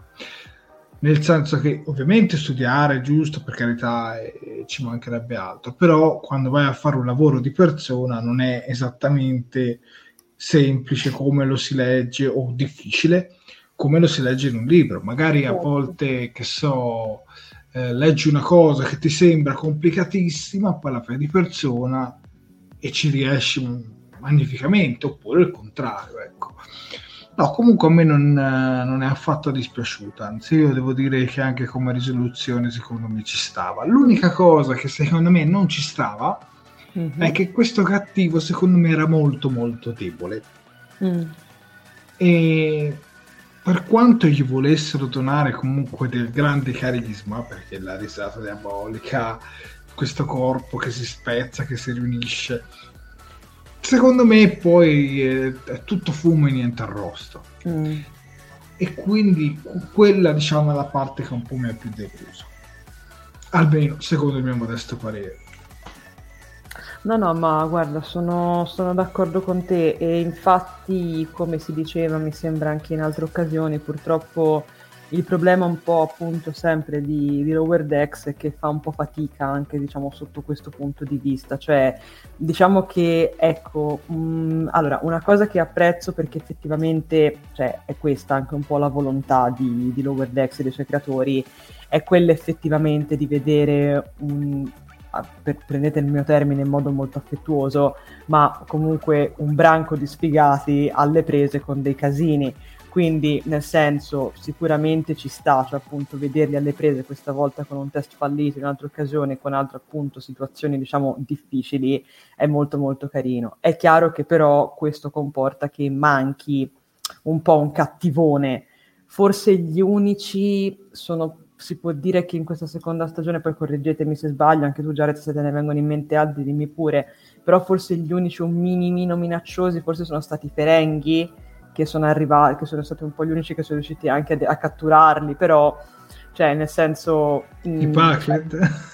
Nel senso che ovviamente studiare è giusto, per carità eh, ci mancherebbe altro, però quando vai a fare un lavoro di persona non è esattamente semplice come lo si legge o difficile come lo si legge in un libro. Magari a certo. volte, che so, eh, leggi una cosa che ti sembra complicatissima, poi la fai di persona e ci riesci magnificamente, oppure il contrario, ecco. No, comunque a me non, non, è affatto dispiaciuta, anzi io devo dire che anche come risoluzione secondo me ci stava. L'unica cosa che secondo me non ci stava mm-hmm. è che questo cattivo secondo me era molto molto debole. Mm. E per quanto gli volessero donare comunque del grande carisma, perché la risata diabolica, questo corpo che si spezza, che si riunisce, secondo me poi è, è tutto fumo e niente arrosto. Mm. E quindi quella diciamo è la parte che un po' mi ha più deluso. Almeno secondo il mio modesto parere. No, no, ma guarda, sono, sono d'accordo con te e infatti, come si diceva, mi sembra anche in altre occasioni, purtroppo il problema un po' appunto sempre di, di Lower Decks è che fa un po' fatica anche diciamo sotto questo punto di vista, cioè diciamo che ecco, mh, mm, allora una cosa che apprezzo perché effettivamente cioè, è questa anche un po' la volontà di, di Lower Decks e dei suoi creatori, è quella effettivamente di vedere un, prendete il mio termine in modo molto affettuoso, ma comunque un branco di sfigati alle prese con dei casini. Quindi, nel senso, sicuramente ci sta, cioè appunto vederli alle prese questa volta con un test fallito, in altre occasioni con altre appunto situazioni diciamo difficili, è molto molto carino. È chiaro che però questo comporta che manchi un po' un cattivone. Forse gli unici sono si può dire che in questa seconda stagione, poi correggetemi se sbaglio, anche tu Jared se te ne vengono in mente altri, dimmi pure, però forse gli unici un minimino minacciosi forse sono stati i Ferenghi, che sono arrivati, che sono stati un po' gli unici che sono riusciti anche a, a catturarli, però, cioè, nel senso... I mm, Packet?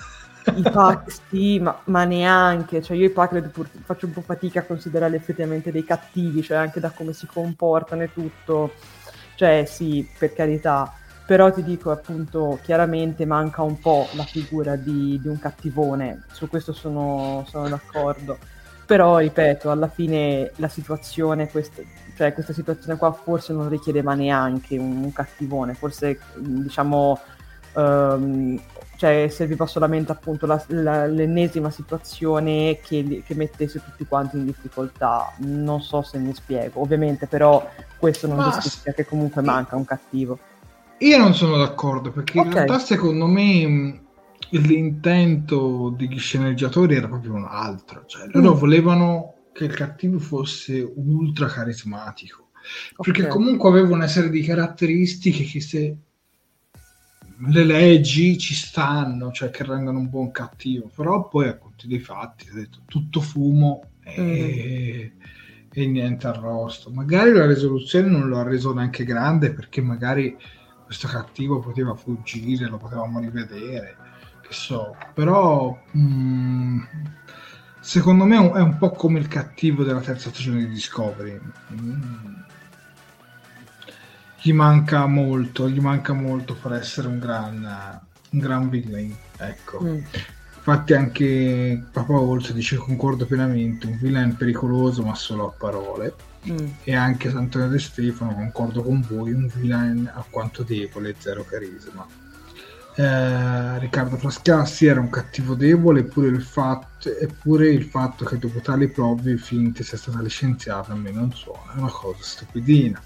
I pack sì, ma, ma, neanche, cioè io i pack faccio un po' fatica a considerarli effettivamente dei cattivi, cioè anche da come si comportano e tutto, cioè sì, per carità, però ti dico appunto chiaramente manca un po' la figura di, di un cattivone, su questo sono, sono, d'accordo, però ripeto, alla fine la situazione, questa, cioè questa situazione qua forse non richiedeva neanche un, un cattivone, forse diciamo... Um, cioè serviva solamente appunto la, la, l'ennesima situazione che, che, mettesse tutti quanti in difficoltà. Non so se mi spiego, ovviamente, però questo non Ma giustifica che comunque manca un cattivo. Io non sono d'accordo perché okay. in realtà secondo me l'intento degli sceneggiatori era proprio un altro, cioè loro mm. volevano che il cattivo fosse ultra carismatico, perché okay. comunque aveva una serie di caratteristiche che se le leggi ci stanno, cioè che rendono un buon cattivo, però poi a conti dei fatti, ho detto, tutto fumo e, mm. e niente arrosto. Magari la risoluzione non lo ha reso neanche grande perché magari questo cattivo poteva fuggire, lo potevamo rivedere, che so, però mh, mm, secondo me è un po' come il cattivo della terza stagione di Discovery. Mm gli manca molto, gli manca molto per essere un gran, un gran villain. Ecco. Mm. Infatti anche Papa Olsen dice concordo pienamente, un villain pericoloso ma solo a parole. Mm. E anche Antonio De Stefano, concordo con voi, un villain alquanto debole, zero carisma. Eh, Riccardo Frascassi era un cattivo debole, eppure il, fatto, eppure il fatto che dopo tali prove finte sia stata licenziata a me non suona, è una cosa stupidina.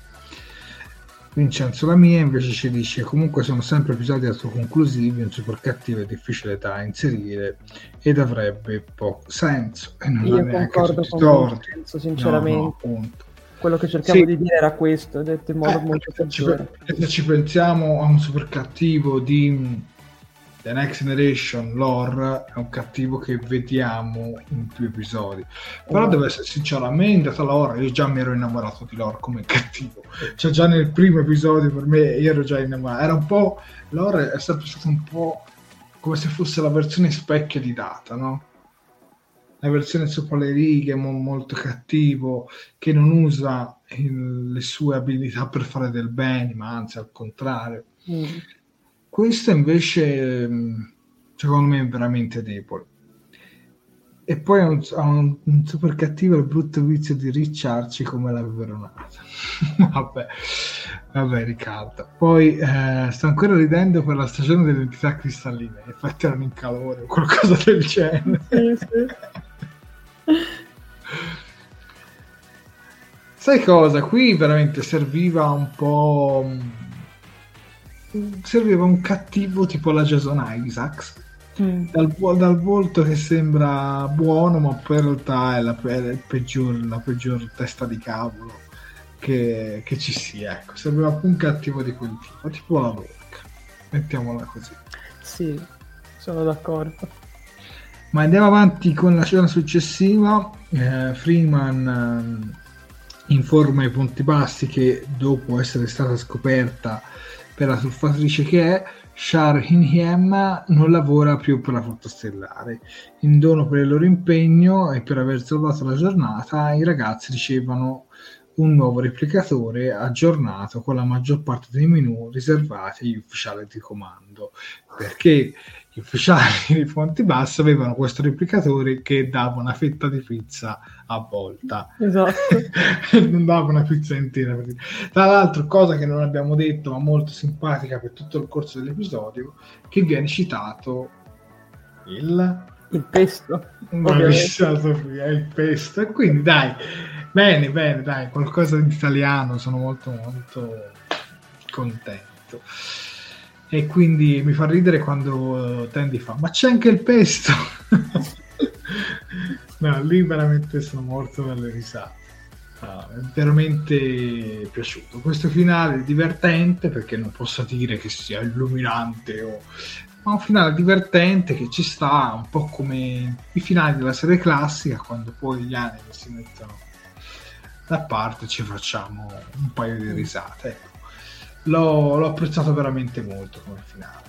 Vincenzo Lamia invece ci dice comunque sono sempre episodi autoconclusivi, un super cattivo e difficile da inserire ed avrebbe poco senso. E non Io concordo con Vincenzo, sinceramente. No, no, Quello che cercavo sì. di dire era questo, detto in modo eh, molto peggiore. Se ci pensiamo a un super cattivo di The Next Generation, Lore è un cattivo che vediamo in più episodi. Però oh. devo essere sincero, a me in realtà Lore, io già mi ero innamorato di Lore come cattivo. Cioè già nel primo episodio per me io ero già innamorato. Era un po'... Lore è sempre stato un po' come se fosse la versione specchio di Data, no? La versione sopra le righe, mo- molto cattivo, che non usa il, le sue abilità per fare del bene, ma anzi al contrario. Mm questo invece, mm, secondo me, è veramente debole. E poi ha un, un, un super cattivo e brutto vizio di ricciarci come la veronata. vabbè, vabbè, Riccardo. Poi eh, sto ancora ridendo per la stagione delle entità cristalline. Infatti erano in calore o qualcosa del genere. Sì, sì. Sai cosa? Qui veramente serviva un po' serviva un cattivo tipo la Jason Isaacs. Mm. dal, dal, volto che sembra buono ma poi in realtà è la, è peggior, la peggior testa di cavolo che, che ci sia ecco. Serviva un cattivo di quel tipo tipo la Lorca mettiamola così. Sì sono d'accordo. Ma andiamo avanti con la scena successiva. Eh, Freeman eh, informa i punti bassi che dopo essere stata scoperta per la surfatrice che è, Shar Hinhiem non lavora più per la flotta stellare. In dono per il loro impegno e per aver salvato la giornata, i ragazzi ricevono un nuovo replicatore aggiornato con la maggior parte dei menu riservati agli ufficiali di comando. Perché gli ufficiali di Fonti Basso avevano questo replicatore che dava una fetta di pizza a volta. Esatto. non dava una pizza intera. Tra l'altro, cosa che non abbiamo detto, ma molto simpatica per tutto il corso dell'episodio, che viene citato il... Il pesto. È il pesto. E quindi dai, bene, bene, dai, qualcosa in italiano, sono molto, molto contento e quindi mi fa ridere quando Tandy fa ma c'è anche il pesto? No lì veramente sono morto dalle risate. No, è veramente piaciuto. Questo finale è divertente perché non posso dire che sia illuminante o ma un finale divertente che ci sta un po' come i finali della serie classica quando poi gli anime si mettono da parte ci facciamo un paio di risate ecco l'ho, l'ho apprezzato veramente molto come finale.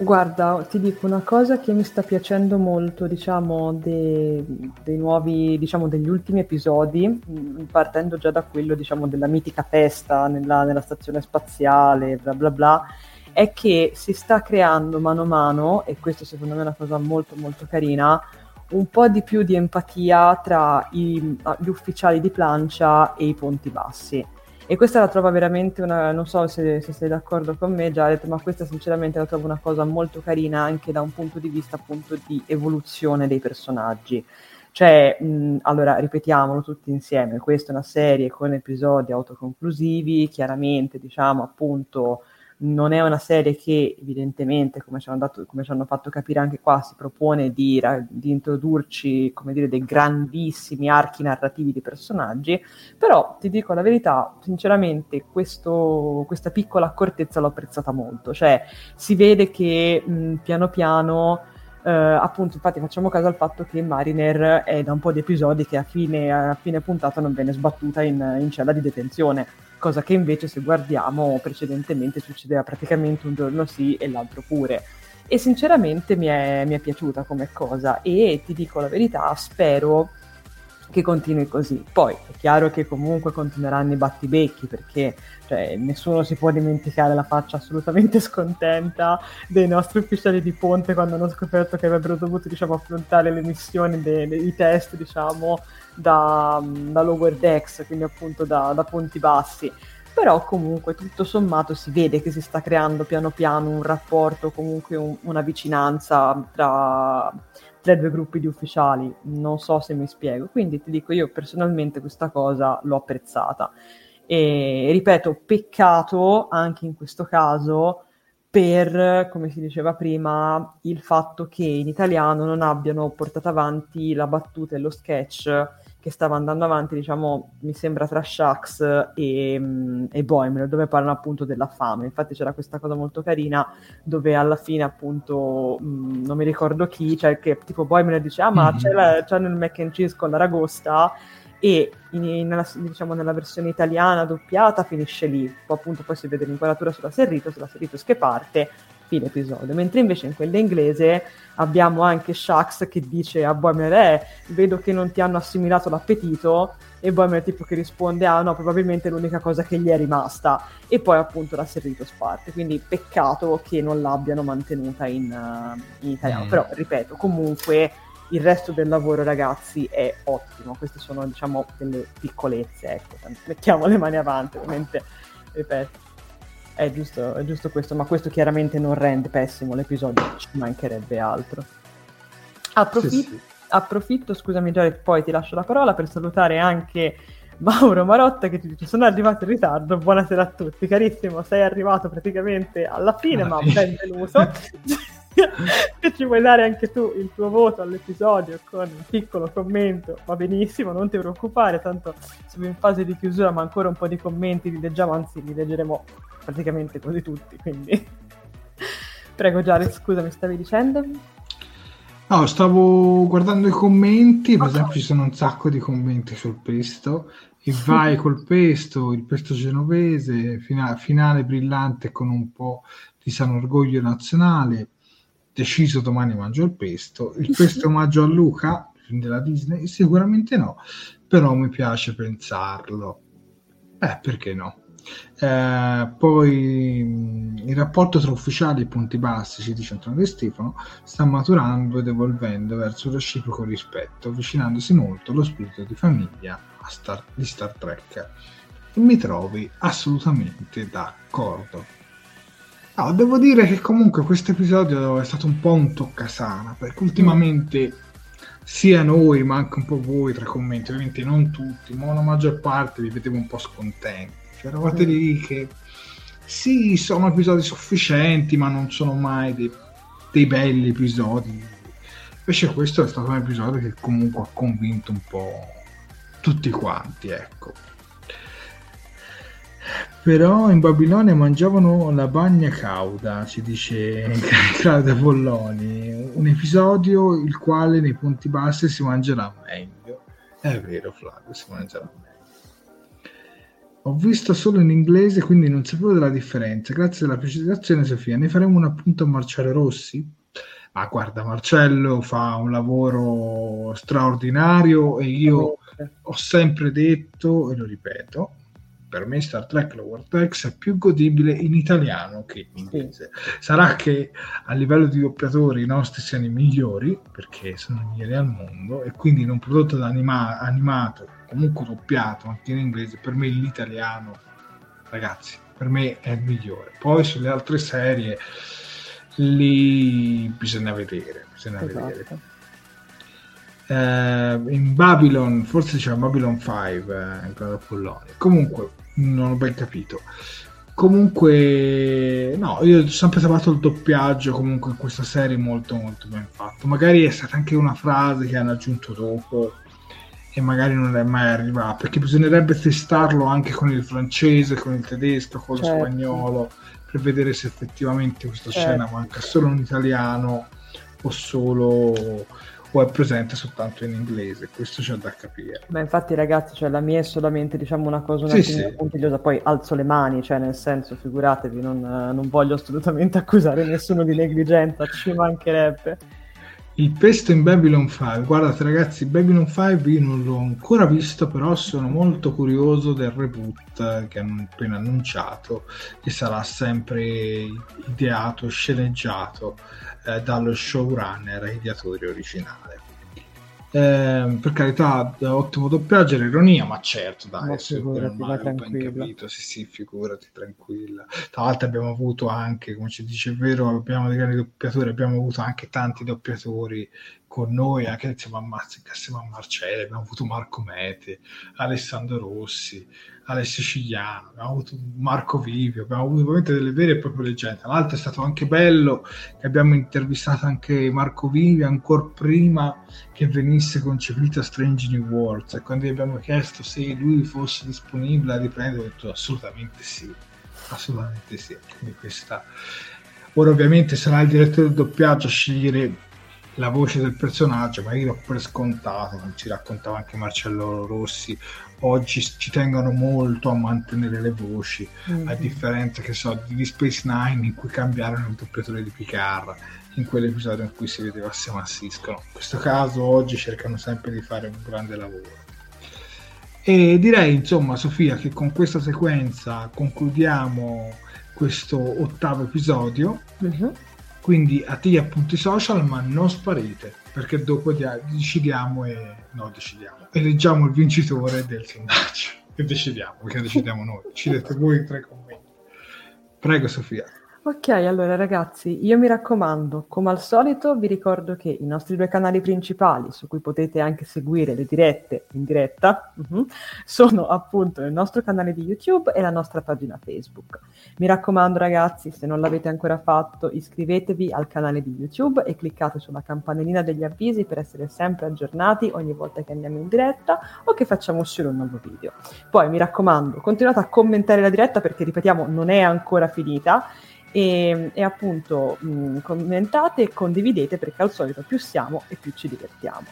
Guarda, ti dico una cosa che mi sta piacendo molto, diciamo, de- dei nuovi, diciamo, degli ultimi episodi, mh, partendo già da quello, diciamo, della mitica festa nella, nella stazione spaziale, bla bla bla, è che si sta creando mano a mano, e questo secondo me è una cosa molto molto carina, un po' di più di empatia tra i- gli ufficiali di plancia e i ponti bassi. E questa la trovo veramente una, non so se, se sei d'accordo con me Jared, ma questa sinceramente la trovo una cosa molto carina anche da un punto di vista appunto di evoluzione dei personaggi. Cioè, mh, allora, ripetiamolo tutti insieme, questa è una serie con episodi autoconclusivi, chiaramente, diciamo, appunto, non è una serie che evidentemente, come ci hanno, dato, come ci hanno fatto capire anche qua, si propone di, di, introdurci, dire, dei grandissimi archi narrativi di personaggi, però ti dico la verità, sinceramente questo, questa piccola accortezza l'ho apprezzata molto, cioè si vede che mh, piano piano... Uh, appunto, infatti, facciamo caso al fatto che Mariner è da un po' di episodi che a fine, a fine puntata non viene sbattuta in, in cella di detenzione cosa che invece se guardiamo precedentemente succedeva praticamente un giorno sì e l'altro pure. E sinceramente mi è, mi è piaciuta come cosa e ti dico la verità, spero che continui così. Poi è chiaro che comunque continueranno i battibecchi perché cioè, nessuno si può dimenticare la faccia assolutamente scontenta dei nostri ufficiali di ponte quando hanno scoperto che avrebbero dovuto diciamo, affrontare le missioni dei, test diciamo, da, da lower decks, quindi appunto da, da ponti bassi però comunque tutto sommato si vede che si sta creando piano piano un rapporto, comunque un, una vicinanza tra, tra, due gruppi di ufficiali, non so se mi spiego, quindi ti dico io personalmente questa cosa l'ho apprezzata. E ripeto, peccato anche in questo caso per, come si diceva prima, il fatto che in italiano non abbiano portato avanti la battuta e lo sketch che stava andando avanti, diciamo, mi sembra tra Shax e, mm, e Boimler, dove parlano appunto della fame. Infatti c'era questa cosa molto carina dove alla fine appunto, mh, mm, non mi ricordo chi, cioè che tipo Boimler dice, ah ma mm-hmm. c'è, la, c'è il mac and cheese con l'aragosta e in, in, nella, diciamo, nella versione italiana doppiata finisce lì, poi appunto poi si vede l'inquadratura sulla Serrito, sulla Serritos che parte fine episodio, mentre invece in quella inglese abbiamo anche Shax che dice a Boimer eh, vedo che non ti hanno assimilato l'appetito. E Boimer tipo che risponde ah no probabilmente è l'unica cosa che gli è rimasta. E poi appunto la Serrito parte quindi peccato che non l'abbiano mantenuta in, uh, in italiano. Mm. però ripeto comunque il resto del lavoro ragazzi è ottimo. Queste sono diciamo delle piccolezze ecco. Mettiamo le mani avanti ovviamente. Ripeto è giusto, è giusto questo, ma questo chiaramente non rende pessimo l'episodio, ci mancherebbe altro. Approfitto, sì, sì. approfitto scusami Giorgio, poi ti lascio la parola per salutare anche Mauro Marotta che ti dice sono arrivato in ritardo, buonasera a tutti, carissimo, sei arrivato praticamente alla fine, alla ma benvenuto. se ci vuoi dare anche tu il tuo voto all'episodio con un piccolo commento, va benissimo, non ti preoccupare, tanto siamo in fase di chiusura, ma ancora un po' di commenti li leggiamo, anzi li leggeremo praticamente quasi tutti, quindi prego Jared, scusa, mi stavi dicendo? No, stavo guardando i commenti, per okay. esempio ci sono un sacco di commenti sul pesto, e vai col pesto, il pesto genovese, fina- finale brillante con un po' di san orgoglio nazionale, deciso domani mangio il pesto, il pesto omaggio a Luca, film della Disney, sicuramente no, però mi piace pensarlo. Eh, perché no? Eh, poi il rapporto tra ufficiali e punti bassi, ci dice Antonio De Stefano, sta maturando ed evolvendo verso il reciproco rispetto, avvicinandosi molto allo spirito di famiglia Star, di Star Trek. E mi trovi assolutamente d'accordo. No, devo dire che comunque questo episodio è stato un po' un toccasana, perché ultimamente sia noi, ma anche un po' voi tra i commenti, ovviamente non tutti, ma la maggior parte vi vedevo un po' scontenti. Cioè, eravate mm. lì che sì, sono episodi sufficienti, ma non sono mai dei, dei belli episodi. Invece questo è stato un episodio che comunque ha convinto un po' tutti quanti, ecco. Però in Babilonia mangiavano la bagna cauda, ci dice Claudia Polloni, un episodio il quale nei punti bassi si mangerà meglio. È vero Flavio, si mangerà meglio. Ho visto solo in inglese, quindi non sapevo della differenza. Grazie alla precisazione, Sofia. Ne faremo un appunto a Marcello Rossi? Ma guarda, Marcello fa un lavoro straordinario e io ho sempre detto, e lo ripeto, per me Star Trek Lower Decks è più godibile in italiano che in inglese. Sarà che a livello di doppiatori i nostri siano i migliori, perché sono i migliori al mondo, e quindi in un prodotto anima- animato, comunque doppiato anche in inglese, per me l'italiano, ragazzi, per me è il migliore. Poi sulle altre serie lì bisogna vedere, bisogna esatto. vedere. Uh, in Babylon, forse c'era Babylon 5 eh, in Pollonia. Comunque, non ho ben capito. Comunque, no, io ho sempre trovato il doppiaggio comunque in questa serie molto molto ben fatto. Magari è stata anche una frase che hanno aggiunto dopo e magari non è mai arrivata, perché bisognerebbe testarlo anche con il francese, con il tedesco, con certo. lo spagnolo, per vedere se effettivamente questa certo. scena manca solo in italiano o solo o è presente soltanto in inglese, questo c'è da capire. Ma infatti ragazzi, cioè, la mia è solamente diciamo, una cosa un sì, sì. puntigliosa, poi alzo le mani, cioè nel senso, figuratevi, non, non voglio assolutamente accusare nessuno di negligenza, ci mancherebbe. Il pesto in Babylon 5, guardate ragazzi, Babylon 5 io non l'ho ancora visto, però sono molto curioso del reboot che hanno appena annunciato, che sarà sempre ideato, sceneggiato eh, dallo showrunner ideatore originale. Eh, per carità, ottimo doppiaggio, l'ironia, ma certo, dai, ma figurati, mai, ben capito, sì, sì, figurati, tranquilla. Tra l'altro abbiamo avuto anche, come ci dice il vero, abbiamo dei grandi doppiatori, abbiamo avuto anche tanti doppiatori con noi, anche insieme a, Mazzi, insieme a Marcelli, abbiamo avuto Marco Mete, Alessandro Rossi, Alessio Cigliano, abbiamo avuto Marco Vivio, abbiamo avuto veramente delle vere e proprie leggende. L'altro è stato anche bello che abbiamo intervistato anche Marco Vivio ancora prima che venisse concepita Strange New Worlds e quando gli abbiamo chiesto se lui fosse disponibile a riprendere, ho detto assolutamente sì, assolutamente sì. Quindi questa... Ora ovviamente sarà il direttore del doppiaggio a scegliere la voce del personaggio, ma io l'ho per scontato, come ci raccontava anche Marcello Rossi, oggi ci tengono molto a mantenere le voci, mm-hmm. a differenza che so di Space Nine in cui cambiarono il doppiatore di Picard in quell'episodio in cui si vedeva Sam Assiscono. In questo caso oggi cercano sempre di fare un grande lavoro. E direi insomma Sofia che con questa sequenza concludiamo questo ottavo episodio. Mm-hmm. Quindi attivi appunti social ma non sparite perché dopo decidiamo e no decidiamo eleggiamo il vincitore del sondaggio. E decidiamo perché decidiamo noi. Decidete voi tre commenti. Prego Sofia Ok, allora ragazzi, io mi raccomando, come al solito vi ricordo che i nostri due canali principali, su cui potete anche seguire le dirette in diretta, uh-huh, sono appunto il nostro canale di YouTube e la nostra pagina Facebook. Mi raccomando ragazzi, se non l'avete ancora fatto, iscrivetevi al canale di YouTube e cliccate sulla campanellina degli avvisi per essere sempre aggiornati ogni volta che andiamo in diretta o che facciamo uscire un nuovo video. Poi mi raccomando, continuate a commentare la diretta perché, ripetiamo, non è ancora finita e, e appunto mh, commentate e condividete perché al solito più siamo e più ci divertiamo.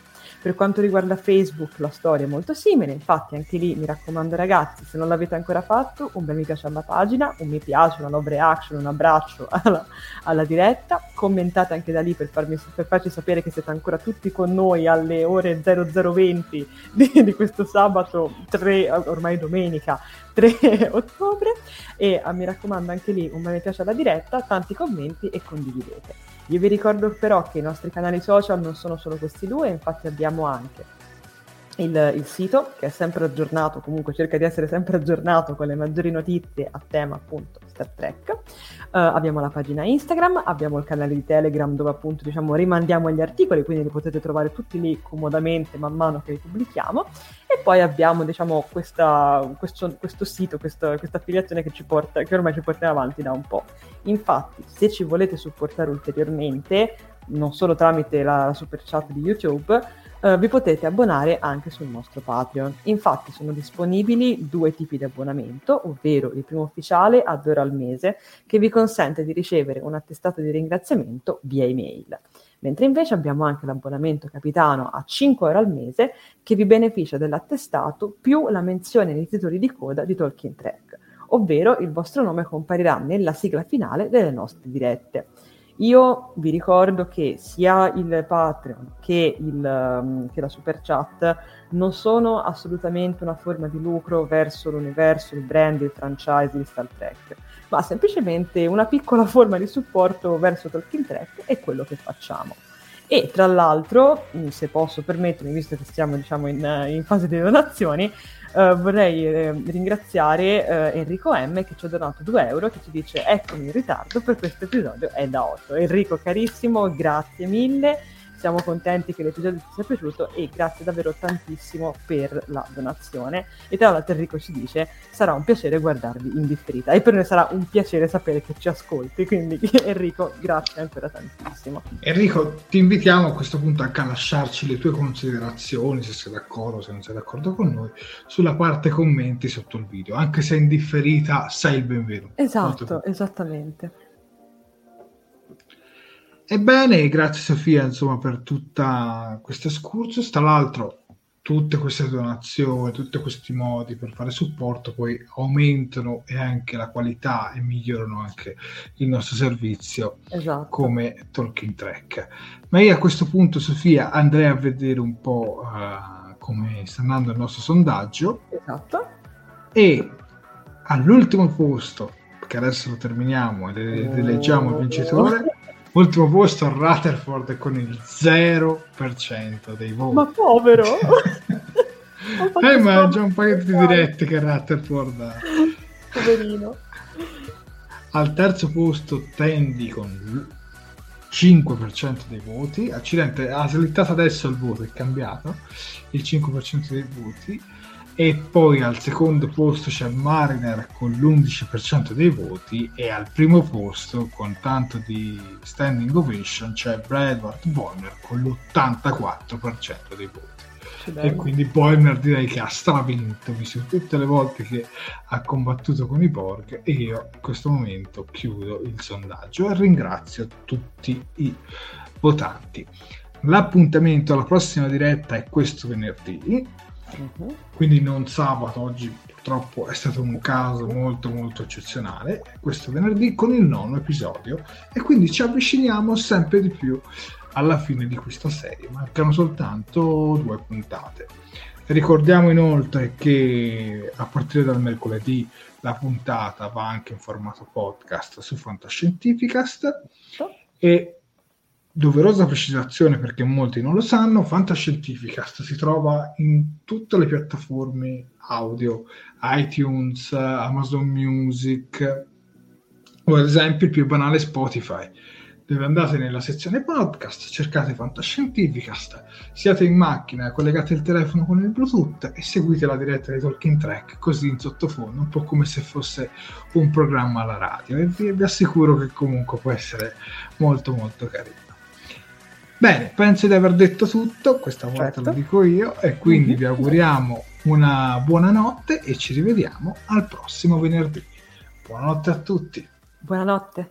Per quanto riguarda Facebook la storia è molto simile, infatti anche lì mi raccomando ragazzi, se non l'avete ancora fatto, un bel mi piace alla pagina, un mi piace, una love reaction, un abbraccio alla, alla diretta, commentate anche da lì per, farmi, per, farci sapere che siete ancora tutti con noi alle ore 0020 di, di questo sabato 3, ormai domenica, 3 ottobre e ah, mi raccomando anche lì un mi piace alla diretta, tanti commenti e condividete. Io vi ricordo però che i nostri canali social non sono solo questi due, infatti abbiamo anche il, il, sito che è sempre aggiornato, comunque cerca di essere sempre aggiornato con le maggiori notizie a tema appunto Star Trek. Uh, abbiamo la pagina Instagram, abbiamo il canale di Telegram dove appunto diciamo rimandiamo gli articoli, quindi li potete trovare tutti lì comodamente man mano che li pubblichiamo. E poi abbiamo diciamo questa, questo, questo, sito, questa, questa affiliazione che, ci porta, che ormai ci portiamo avanti da un po'. Infatti, se ci volete supportare ulteriormente, non solo tramite la super chat di YouTube, eh, vi potete abbonare anche sul nostro Patreon. Infatti sono disponibili due tipi di abbonamento, ovvero il primo ufficiale a 2 euro al mese, che vi consente di ricevere un attestato di ringraziamento via email mentre invece abbiamo anche l'abbonamento capitano a 5 euro al mese che vi beneficia dell'attestato più la menzione nei titoli di coda di Talking Track, ovvero il vostro nome comparirà nella sigla finale delle nostre dirette. Io vi ricordo che sia il Patreon che, il, um, che, la Super Chat non sono assolutamente una forma di lucro verso l'universo, il brand, il franchise di Star Trek, ma semplicemente una piccola forma di supporto verso Talking Trek e quello che facciamo. E tra l'altro, se posso permettermi, visto che siamo diciamo, in, in fase di donazioni, eh, vorrei eh, ringraziare Enrico M che ci ha donato 2 euro che ci dice eccomi in ritardo per questo episodio è da 8. Enrico carissimo, grazie mille siamo contenti che l'episodio ti sia piaciuto e grazie davvero tantissimo per la donazione. E tra l'altro Enrico ci dice sarà un piacere guardarvi in differita e per noi sarà un piacere sapere che ci ascolti, quindi Enrico grazie ancora tantissimo. Enrico ti invitiamo a questo punto anche a lasciarci le tue considerazioni, se sei d'accordo, se non sei d'accordo con noi, sulla parte commenti sotto il video, anche se in differita sei il benvenuto. Esatto, esattamente. Ebbene, grazie Sofia insomma, per tutta questa excursus. Tra l'altro, tutte queste donazioni, tutti questi modi per fare supporto poi aumentano e anche la qualità e migliorano anche il nostro servizio esatto. come Talking Track. Ma io a questo punto, Sofia, andrei a vedere un po' uh, come sta andando il nostro sondaggio. Esatto. E all'ultimo posto, che adesso lo terminiamo e leggiamo il vincitore. Ultimo posto Rutherford con il 0% dei voti. Ma povero! eh, ma già un paio di dirette che Rutherford ha. Poverino. Al terzo posto Tendi con il 5% dei voti. Accidente, ha slittato adesso il voto, è cambiato. Il 5% dei voti e poi al secondo posto c'è Mariner con l'11% dei voti e al primo posto con tanto di standing ovation c'è Bradford Bonner con l'84% dei voti. E quindi Bonner direi che ha stravinto visto tutte le volte che ha combattuto con i Borg e io in questo momento chiudo il sondaggio e ringrazio tutti i votanti. L'appuntamento alla prossima diretta è questo venerdì Uh-huh. Quindi non sabato, oggi purtroppo è stato un caso molto molto eccezionale, questo venerdì con il nono episodio e quindi ci avviciniamo sempre di più alla fine di questa serie, mancano soltanto due puntate. Ricordiamo inoltre che a partire dal mercoledì la puntata va anche in formato podcast su Fantascientificast e doverosa precisazione perché molti non lo sanno, Fantascientificast si trova in tutte le piattaforme audio, iTunes, Amazon Music o ad esempio il più banale Spotify. Dove andate nella sezione podcast, cercate Fantascientificast, siate in macchina, collegate il telefono con il Bluetooth e seguite la diretta dei Talking Track così in sottofondo, un po' come se fosse un programma alla radio. E vi, vi assicuro che comunque può essere molto molto carino. Bene, penso di aver detto tutto, questa volta certo. lo dico io, e quindi mm-hmm. vi auguriamo una buona notte e ci rivediamo al prossimo venerdì. Buonanotte a tutti. Buonanotte.